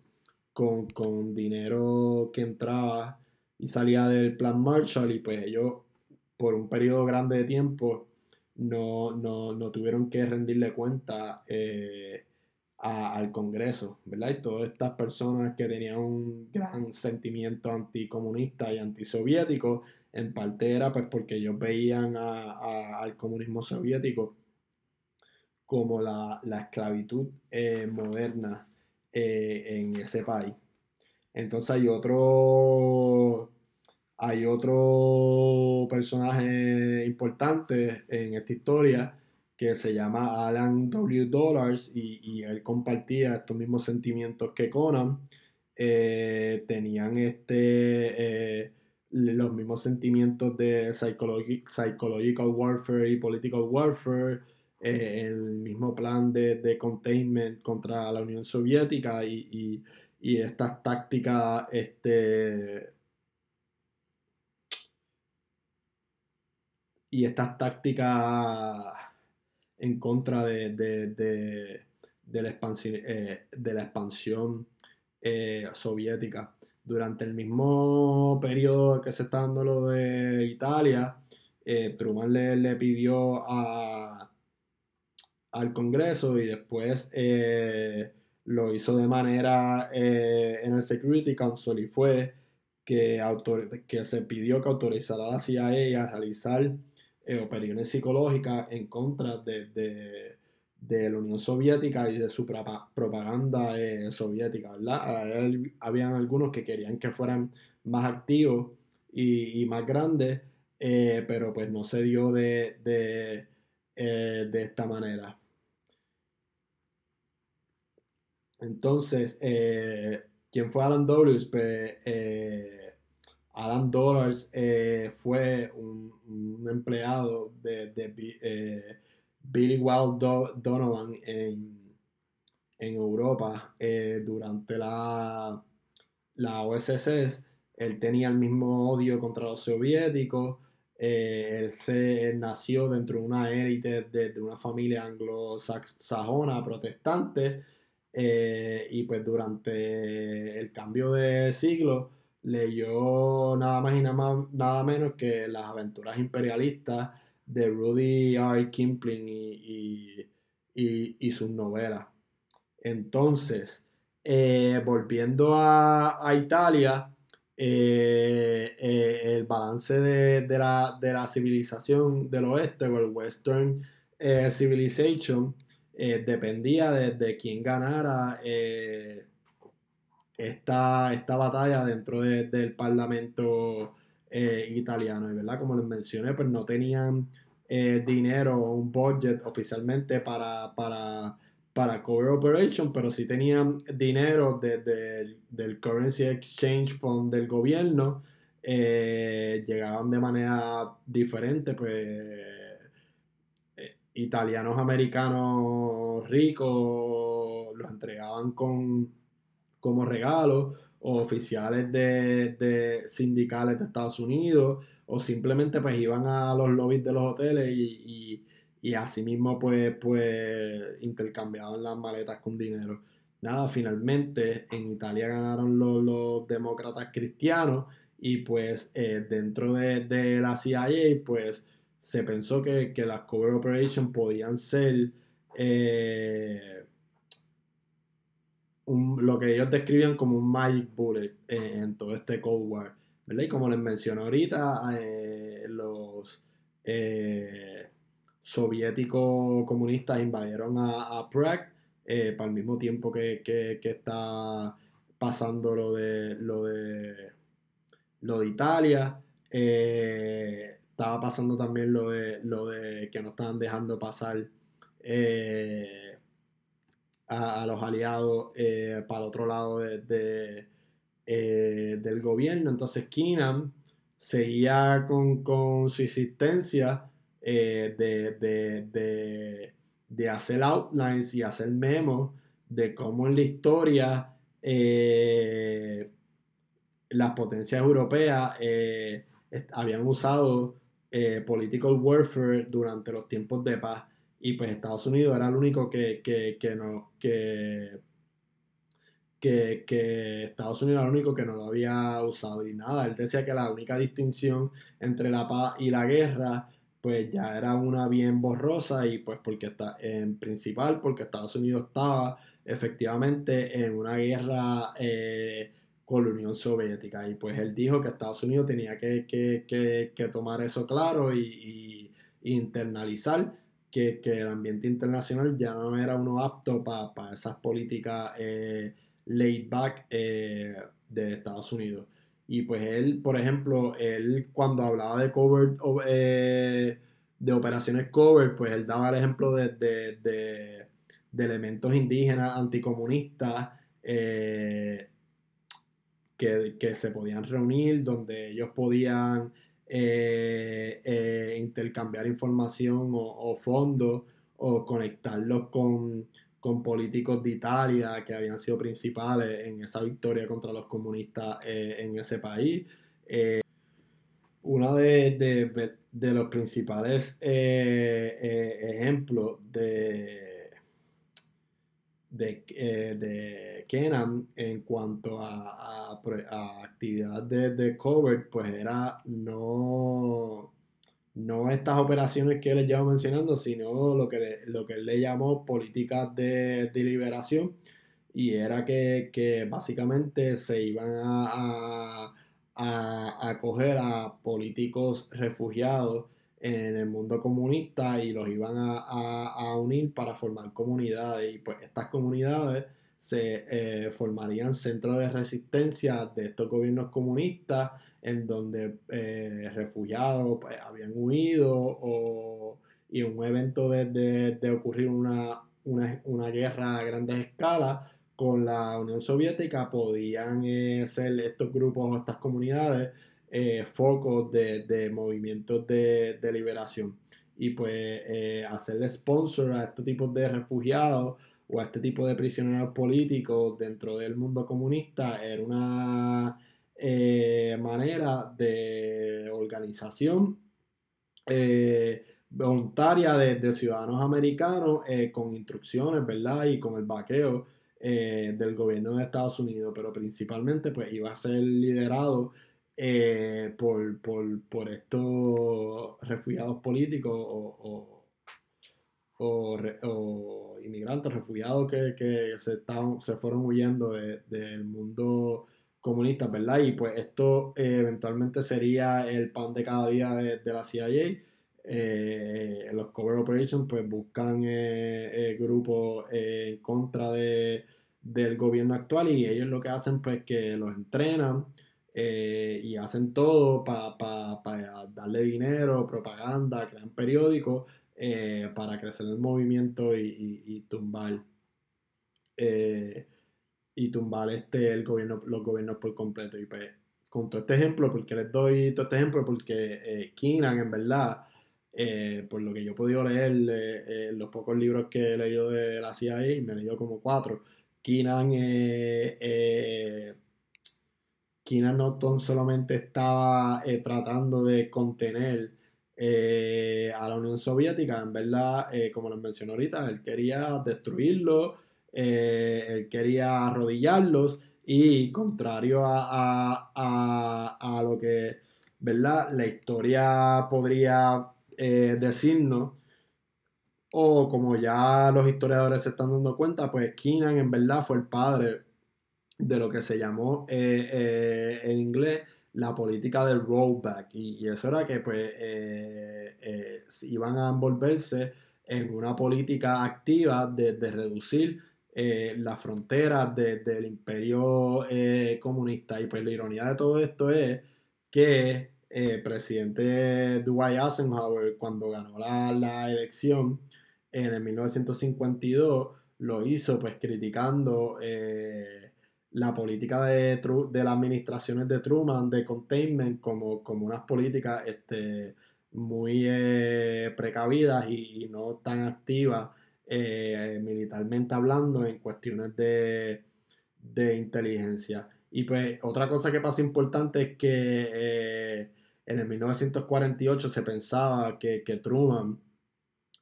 con, dinero que entraba y salía del plan Marshall y pues ellos por un periodo grande de tiempo no, no tuvieron que rendirle cuenta al Congreso, ¿verdad? Y todas estas personas que tenían un gran sentimiento anticomunista y antisoviético, en parte era pues porque ellos veían al comunismo soviético como la, esclavitud eh, moderna eh, en ese país. Entonces hay otro, hay otro personaje importante en esta historia que se llama Alan W. Dollars y, él compartía estos mismos sentimientos que Conan. Eh, tenían este, eh, los mismos sentimientos de psychological warfare y political warfare, eh, el mismo plan de, containment contra la Unión Soviética y, y estas tácticas este, y estas tácticas en contra de, la, expansión, eh, de la expansión eh, soviética. Durante el mismo periodo que se está dando lo de Italia, eh, Truman le, pidió al Congreso y después lo hizo de manera en el Security Council y fue que, que se pidió que autorizara a la CIA a realizar eh, psicológicas en contra de, la Unión Soviética y de su propaganda eh, soviética, ¿verdad? Habían algunos que querían que fueran más activos y, más grandes, eh, pero pues no se dio de, de, esta manera. Entonces, ¿quién fue Alan Dulles? Pues, Alan Dollars eh, fue un, empleado de, eh, Billy Wild Donovan en, Europa eh, durante la, la OSS. Él tenía el mismo odio contra los soviéticos. él se nació dentro de una élite de, una familia anglosajona protestante. y pues durante el cambio de siglo leyó nada más y nada, menos que las aventuras imperialistas de Rudy R. Kipling y, sus novelas. Entonces, eh, volviendo a, Italia, eh, eh, el balance de, la, de, la, civilización del oeste o el Western Civilization dependía de, de, quién ganara esta, esta batalla dentro del Parlamento eh, italiano. Verdad, como les mencioné, pues no tenían eh, dinero o un budget oficialmente para, para, para Cover Operation, pero sí tenían dinero del Currency Exchange Fund del gobierno. llegaban de manera diferente, pues italianos americanos ricos los entregaban con como regalo o oficiales de, sindicales de Estados Unidos o simplemente pues iban a los lobbies de los hoteles y, y, así mismo pues, pues intercambiaban las maletas con dinero. Nada, finalmente en Italia ganaron los, demócratas cristianos y pues eh, dentro de, la CIA pues se pensó que, las cover operations podían ser eh, lo que ellos describían como un magic bullet en, todo este Cold War. ¿verdad? Y como les mencioné ahorita, eh, los eh, soviéticos comunistas invadieron a, Prague eh, para el mismo tiempo que, está pasando lo de lo de lo de Italia. estaba pasando también lo de lo de que no estaban dejando pasar a, los aliados eh, para el otro lado de, eh, del gobierno. Entonces Keenan seguía con, su insistencia eh, de, hacer outlines y hacer memos de cómo en la historia las potencias europeas habían usado political warfare durante los tiempos de paz y pues Estados Unidos era el único que, no, que, que, Estados Unidos era el único que no lo había usado y nada, él decía que la única distinción entre la paz y la guerra pues ya era una bien borrosa y pues porque está en principal porque Estados Unidos estaba efectivamente en una guerra eh, con la Unión Soviética. Y pues él dijo que Estados Unidos tenía que, tomar eso claro y, y internalizar que, el ambiente internacional ya no era uno apto para esas políticas eh, laid back eh, de Estados Unidos. Y pues él, por ejemplo, él cuando hablaba de cover, eh, de operaciones cover, pues él daba el ejemplo de, de, elementos indígenas anticomunistas que, que, se podían reunir, donde ellos podían eh, eh, intercambiar información o, fondos o conectarlos con, políticos de Italia que habían sido principales en esa victoria contra los comunistas eh, en ese país. uno de, los principales ejemplos de de, de Kenan en cuanto a, a, actividad de, de, cover, pues era no, no estas operaciones que él lleva mencionando, sino lo que, lo que él le llamó políticas de, de liberación. Y era que, que, básicamente se iban a, a, a coger a políticos refugiados en el mundo comunista y los iban a, unir para formar comunidades. Y pues estas comunidades se eh, formarían centros de resistencia de estos gobiernos comunistas en donde eh, refugiados pues, habían huido y un evento de, ocurrir una, una, guerra a grandes escalas con la Unión Soviética podían eh, ser estos grupos o estas comunidades eh, focos de, movimientos de, liberación. Y pues eh, hacerle sponsor a estos tipos de refugiados o a este tipo de prisioneros políticos dentro del mundo comunista era una eh, manera de organización voluntaria de, ciudadanos americanos con instrucciones, ¿verdad? Y con el vaqueo del gobierno de Estados Unidos, pero principalmente pues iba a ser liderado eh, por, por, estos refugiados políticos o, o, inmigrantes, refugiados que, se, estaban, se fueron huyendo del mundo comunista, ¿verdad? Y pues esto eh, eventualmente sería el pan de cada día de, la CIA. Eh, los cover operations pues buscan grupos en contra de, del gobierno actual y ellos lo que hacen pues que los entrenan eh, y hacen todo para darle dinero, propaganda, crean periódicos eh, para crecer el movimiento y, tumbar eh, y tumbar este el gobierno, los gobiernos por completo. Y pues, con todo este ejemplo, porque les doy todo este ejemplo, porque eh, Keenan, en verdad, eh, por lo que yo he podido leer, eh, los pocos libros que he leído de la CIA, me he leído como cuatro, Keenan, Keenan no solamente estaba tratando de contener a la Unión Soviética, en verdad, como les mencioné ahorita, él quería destruirlo, él quería arrodillarlos y contrario a, lo que ¿verdad? la historia podría eh, decirnos, o como ya los historiadores se están dando cuenta, pues Keenan en verdad fue el padre de lo que se llamó eh, eh, en inglés la política del rollback. Y, eso era que pues iban a envolverse en una política activa de, reducir eh, las fronteras del imperio eh, comunista. Y pues la ironía de todo esto es que el eh, presidente Dwight Eisenhower, cuando ganó la, elección en el 1952, lo hizo pues criticando la política de, de, las administraciones de Truman de containment como, como unas políticas este, muy precavidas y, no tan activas eh, militarmente hablando en cuestiones de, inteligencia. Y pues otra cosa que pasa importante es que eh, en el 1948 se pensaba que, Truman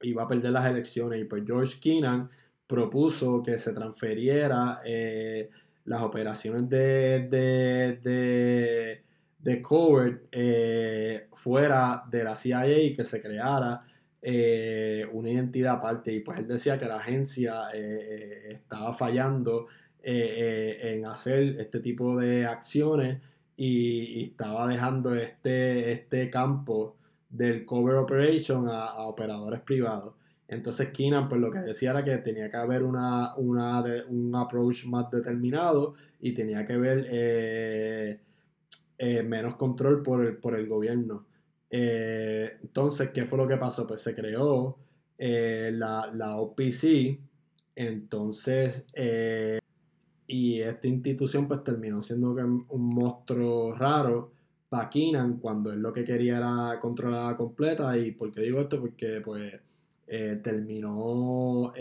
iba a perder las elecciones y pues George Keenan propuso que se transferiera eh, las operaciones de, de, de, de covert fuera de la CIA y que se creara eh, una identidad aparte y pues él decía que la agencia eh, eh, estaba fallando en hacer este tipo de acciones y, estaba dejando este, este campo del cover operation a, operadores privados. Entonces Keenan pues lo que decía era que tenía que haber una, una un approach más determinado y tenía que haber menos control por el, por el gobierno. Eh, entonces, ¿qué fue lo que pasó? Pues se creó eh, la, OPC, entonces, eh, y esta institución pues terminó siendo un monstruo raro para Keenan cuando él lo que quería era controlarla completa. ¿Y por qué digo esto? Porque pues terminó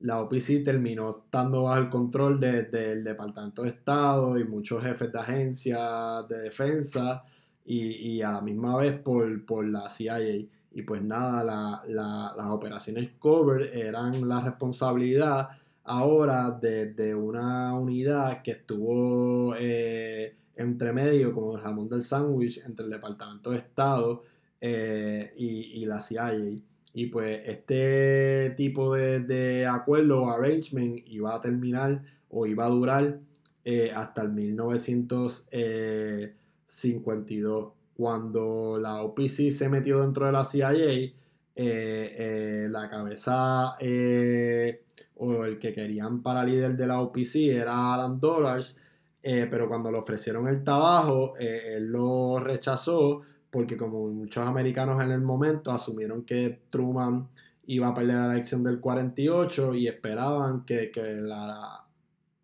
la OPC terminó estando bajo el control del Departamento de Estado y muchos jefes de agencias de defensa y, a la misma vez por, la CIA. Y pues nada, las operaciones cover eran la responsabilidad ahora de, una unidad que estuvo eh, entre medio, como el jamón del sándwich, entre el Departamento de Estado eh, y, y la CIA. Y pues este tipo de, acuerdo o arrangement iba a terminar o iba a durar eh, hasta el 1952. Cuando la OPC se metió dentro de la CIA, eh, eh, la cabeza o el que querían para líder de la OPC era Alan Dollars, pero cuando le ofrecieron el trabajo, él lo rechazó porque como muchos americanos en el momento asumieron que Truman iba a perder la elección del 48 y esperaban que, la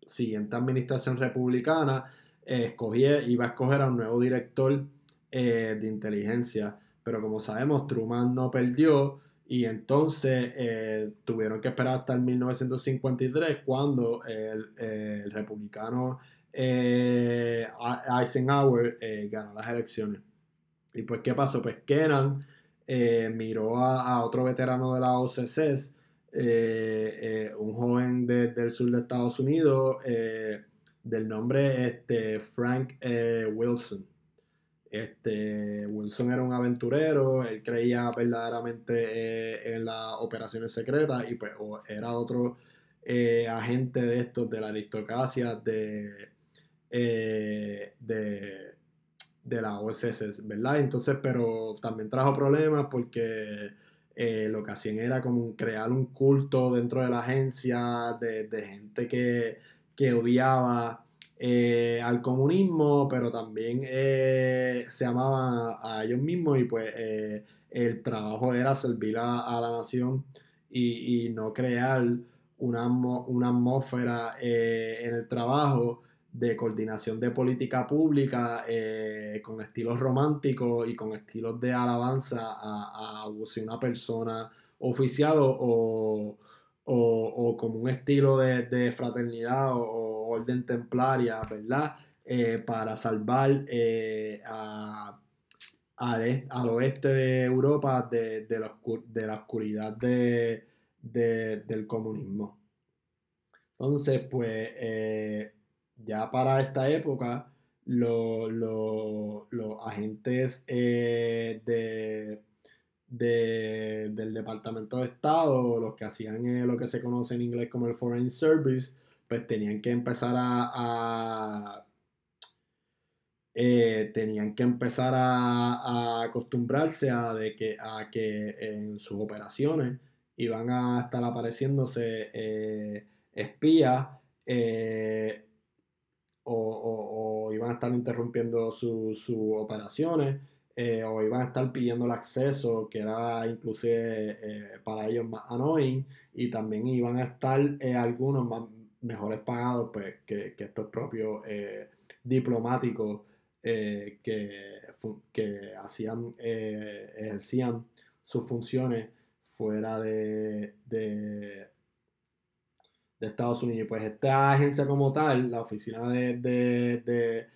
siguiente administración republicana eh, iba a escoger a un nuevo director eh, de inteligencia. Pero como sabemos, Truman no perdió y entonces eh, tuvieron que esperar hasta el 1953 cuando el republicano Eisenhower ganó las elecciones. ¿Y pues qué pasó? Pues Kenan eh, miró a, otro veterano de la OCC, eh, eh, un joven del sur de Estados Unidos, del nombre este, Frank Wilson. Este, Wilson era un aventurero, él creía verdaderamente en las operaciones secretas y pues era otro agente de estos de la aristocracia de de la OSS, ¿verdad? Entonces, pero también trajo problemas porque eh, lo que hacían era como crear un culto dentro de la agencia de, gente que, odiaba eh, al comunismo, pero también eh, se amaban a, ellos mismos y pues el trabajo era servir a, la nación y, no crear una, una atmósfera en el trabajo de coordinación de política pública eh, con estilos románticos y con estilos de alabanza a, a una persona oficial o, como un estilo de, fraternidad o, orden templaria, ¿verdad? Eh, para salvar eh, a, al oeste de Europa de, la, de la, oscuridad del comunismo. Entonces, pues ya para esta época, los agentes eh, de, del Departamento de Estado, los que hacían eh, lo que se conoce en inglés como el Foreign Service, pues tenían que empezar a, eh, tenían que empezar a, acostumbrarse a, de que, a que en sus operaciones iban a estar apareciéndose espías o, iban a estar interrumpiendo sus operaciones eh, o iban a estar pidiendo el acceso que era inclusive eh, para ellos más annoying y también iban a estar eh, algunos más mejores pagados pues, que, estos propios diplomáticos que, hacían ejercían sus funciones fuera de Estados Unidos. Pues esta agencia como tal, la oficina de,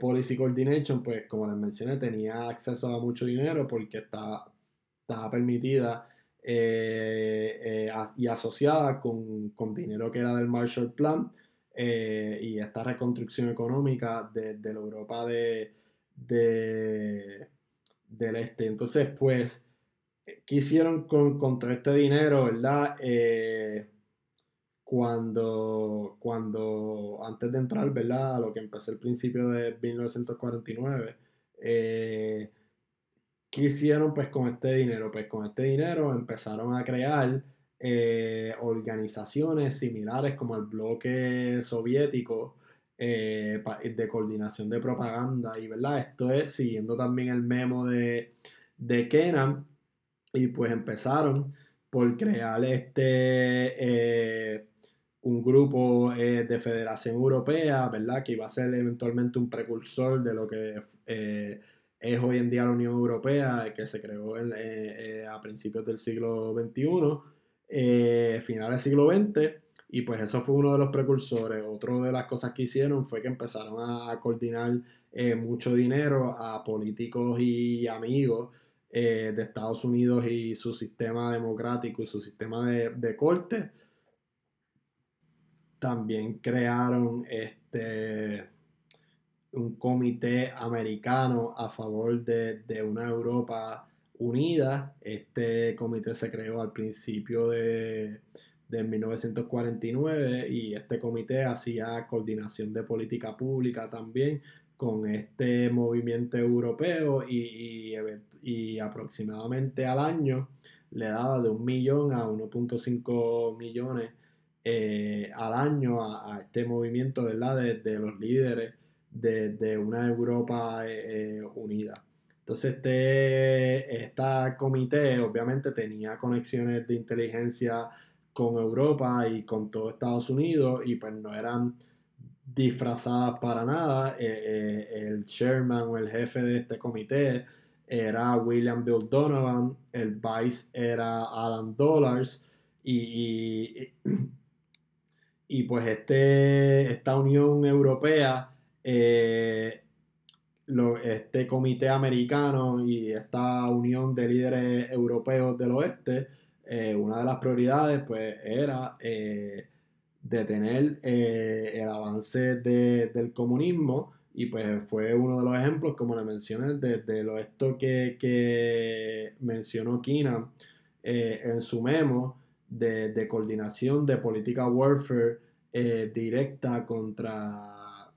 Policy Coordination, pues como les mencioné, tenía acceso a mucho dinero porque estaba, estaba permitida eh, eh, y asociada con, dinero que era del Marshall Plan eh, y esta reconstrucción económica de, la Europa de, del Este. Entonces, pues, ¿qué hicieron con, con todo este dinero, verdad? Cuando, cuando antes de entrar, ¿verdad? A lo que empecé el principio de 1949, eh, ¿qué hicieron pues con este dinero? Pues con este dinero empezaron a crear eh, organizaciones similares como el bloque soviético eh, de coordinación de propaganda y, ¿verdad? Esto es siguiendo también el memo de, de Kenan y pues empezaron por crear este un grupo eh, de Federación Europea, ¿verdad? Que iba a ser eventualmente un precursor de lo que eh, es hoy en día la Unión Europea, que se creó eh, a principios del siglo XXI, finales del siglo XX, y pues eso fue uno de los precursores. Otra de las cosas que hicieron fue que empezaron a, coordinar mucho dinero a políticos y amigos de Estados Unidos y su sistema democrático y su sistema de, de corte también crearon este, un comité americano a favor de, una Europa unida. Este comité se creó al principio de, 1949 y este comité hacía coordinación de política pública también con este movimiento europeo y, y, aproximadamente al año le daba de un millón a 1.5 millones eh, al año a, este movimiento de, de los líderes de, una Europa eh, eh, unida. Entonces este, este comité obviamente tenía conexiones de inteligencia con Europa y con todo Estados Unidos y pues no eran disfrazadas para nada. el chairman o el jefe de este comité era William Bill Donovan, el vice era Alan Dollars y pues este, esta Unión Europea, eh, este comité americano y esta unión de líderes europeos del oeste, eh, una de las prioridades pues era eh, detener el avance del comunismo y pues fue uno de los ejemplos, como le mencioné, de, lo esto que, que mencionó Kina en su memo, de, coordinación de política warfare eh, directa contra,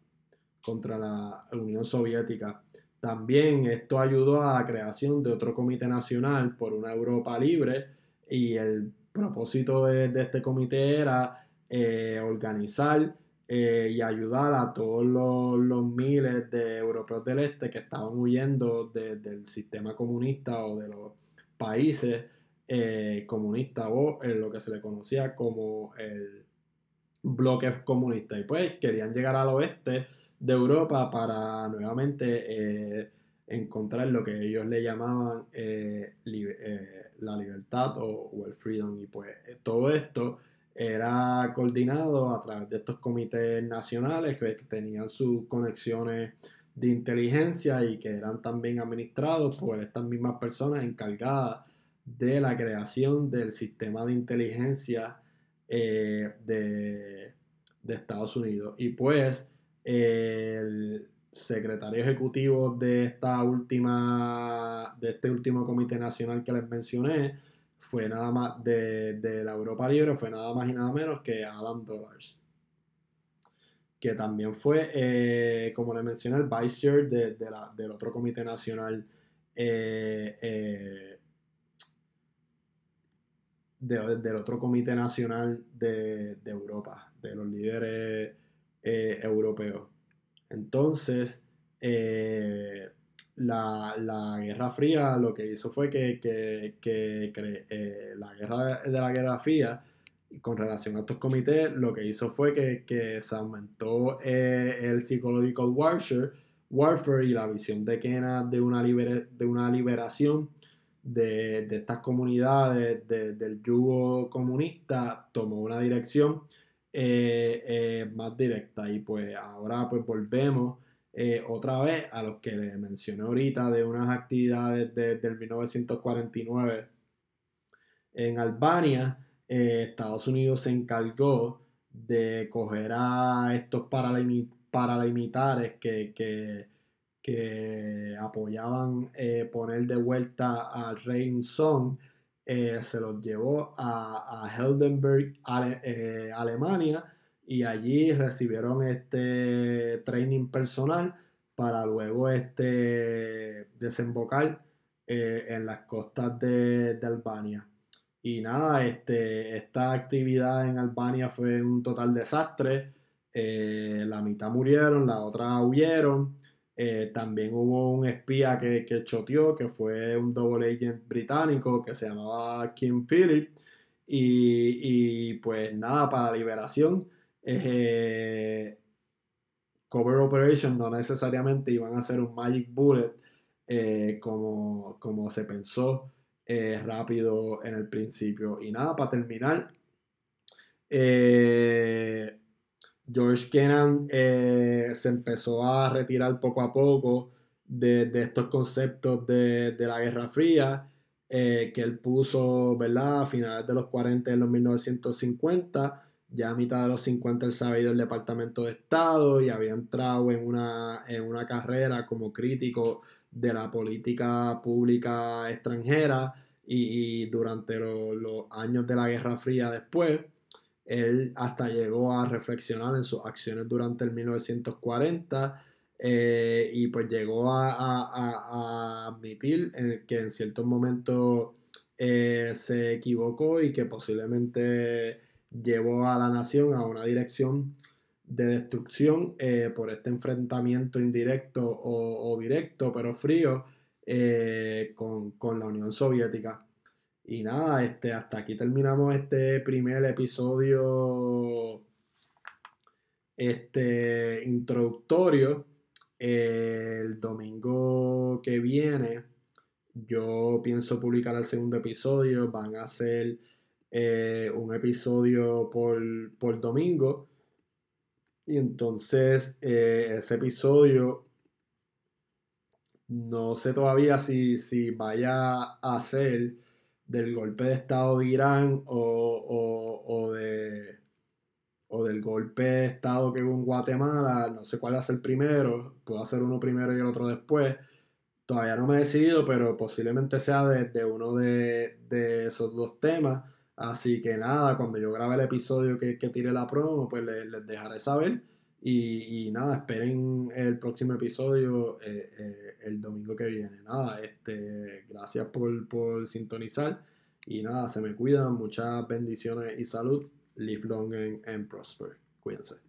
contra la Unión Soviética. También esto ayudó a la creación de otro comité nacional por una Europa libre y el propósito de, este comité era eh, organizar eh, y ayudar a todos los, miles de europeos del este que estaban huyendo del sistema comunista o de los países eh, comunista o en lo que se le conocía como el, bloque comunista. Y pues querían llegar al oeste de Europa para nuevamente eh, encontrar lo que ellos le llamaban eh, la libertad o, el freedom. Y pues todo esto era coordinado a través de estos comités nacionales que tenían sus conexiones de inteligencia y que eran también administrados por estas mismas personas encargadas de la creación del sistema de inteligencia de, de, Estados Unidos. Y pues el secretario ejecutivo de esta última, de este último comité nacional que les mencioné, fue nada más de, la Europa Libre, fue nada más y nada menos que Alan Dollars. Que también fue, eh, como le mencioné, el vice chair de, del otro comité nacional eh, eh, del otro comité nacional de, Europa, de los líderes europeos. Entonces, eh, la, Guerra Fría lo que hizo fue que, eh, la guerra de, la Guerra Fría, con relación a estos comités, lo que hizo fue que, se aumentó eh, el psychological warfare, warfare y la visión de una, de una liberación de, estas comunidades del yugo comunista, tomó una dirección eh, eh, más directa. Y pues ahora pues volvemos eh, otra vez a los que les mencioné ahorita de unas actividades desde el 1949 en Albania. Estados Unidos se encargó de coger a estos paralimitares que, que, que apoyaban poner de vuelta al rey Song eh, se los llevó a, a Heldenberg, eh, Alemania, y allí recibieron este training personal para luego este desembocar eh, en las costas de, Albania. Y nada, este, esta actividad en Albania fue un total desastre. la mitad murieron, la otra huyeron. Eh, también hubo un espía que, que choteó, que fue un double agent británico que se llamaba Kim Philip. Y, pues nada, para liberación, eh, Cover Operation no necesariamente iban a ser un Magic Bullet eh, como, como se pensó rápido en el principio. Y nada, para terminar, George Kennan eh, se empezó a retirar poco a poco de, estos conceptos de, la Guerra Fría eh, que él puso, ¿verdad? A finales de los 40 de los 1950. Ya a mitad de los 50 él se del Departamento de Estado y había entrado en una, en una carrera como crítico de la política pública extranjera y, durante los años de la Guerra Fría después. Él hasta llegó a reflexionar en sus acciones durante el 1940 eh, y pues llegó a, admitir eh, que en ciertos momentos eh, se equivocó y que posiblemente llevó a la nación a una dirección de destrucción por este enfrentamiento indirecto o, directo pero frío con, con la Unión Soviética. Y nada, este, hasta aquí terminamos este primer episodio este, introductorio. el domingo que viene yo pienso publicar el segundo episodio. Van a ser eh, un episodio por, domingo. Y entonces eh, ese episodio no sé todavía si, si vaya a ser del golpe de Estado de Irán o, de, o del golpe de Estado que hubo en Guatemala, no sé cuál va a ser primero, puedo hacer uno primero y el otro después. Todavía no me he decidido, pero posiblemente sea de, uno de, esos dos temas. Así que nada, cuando yo grabe el episodio que, que tire la promo, pues les, dejaré saber. Y, nada, esperen el próximo episodio eh, eh, el domingo que viene. Nada, este, gracias por, por sintonizar. Y nada, se me cuidan. Muchas bendiciones y salud. Live long and prosper. Cuídense.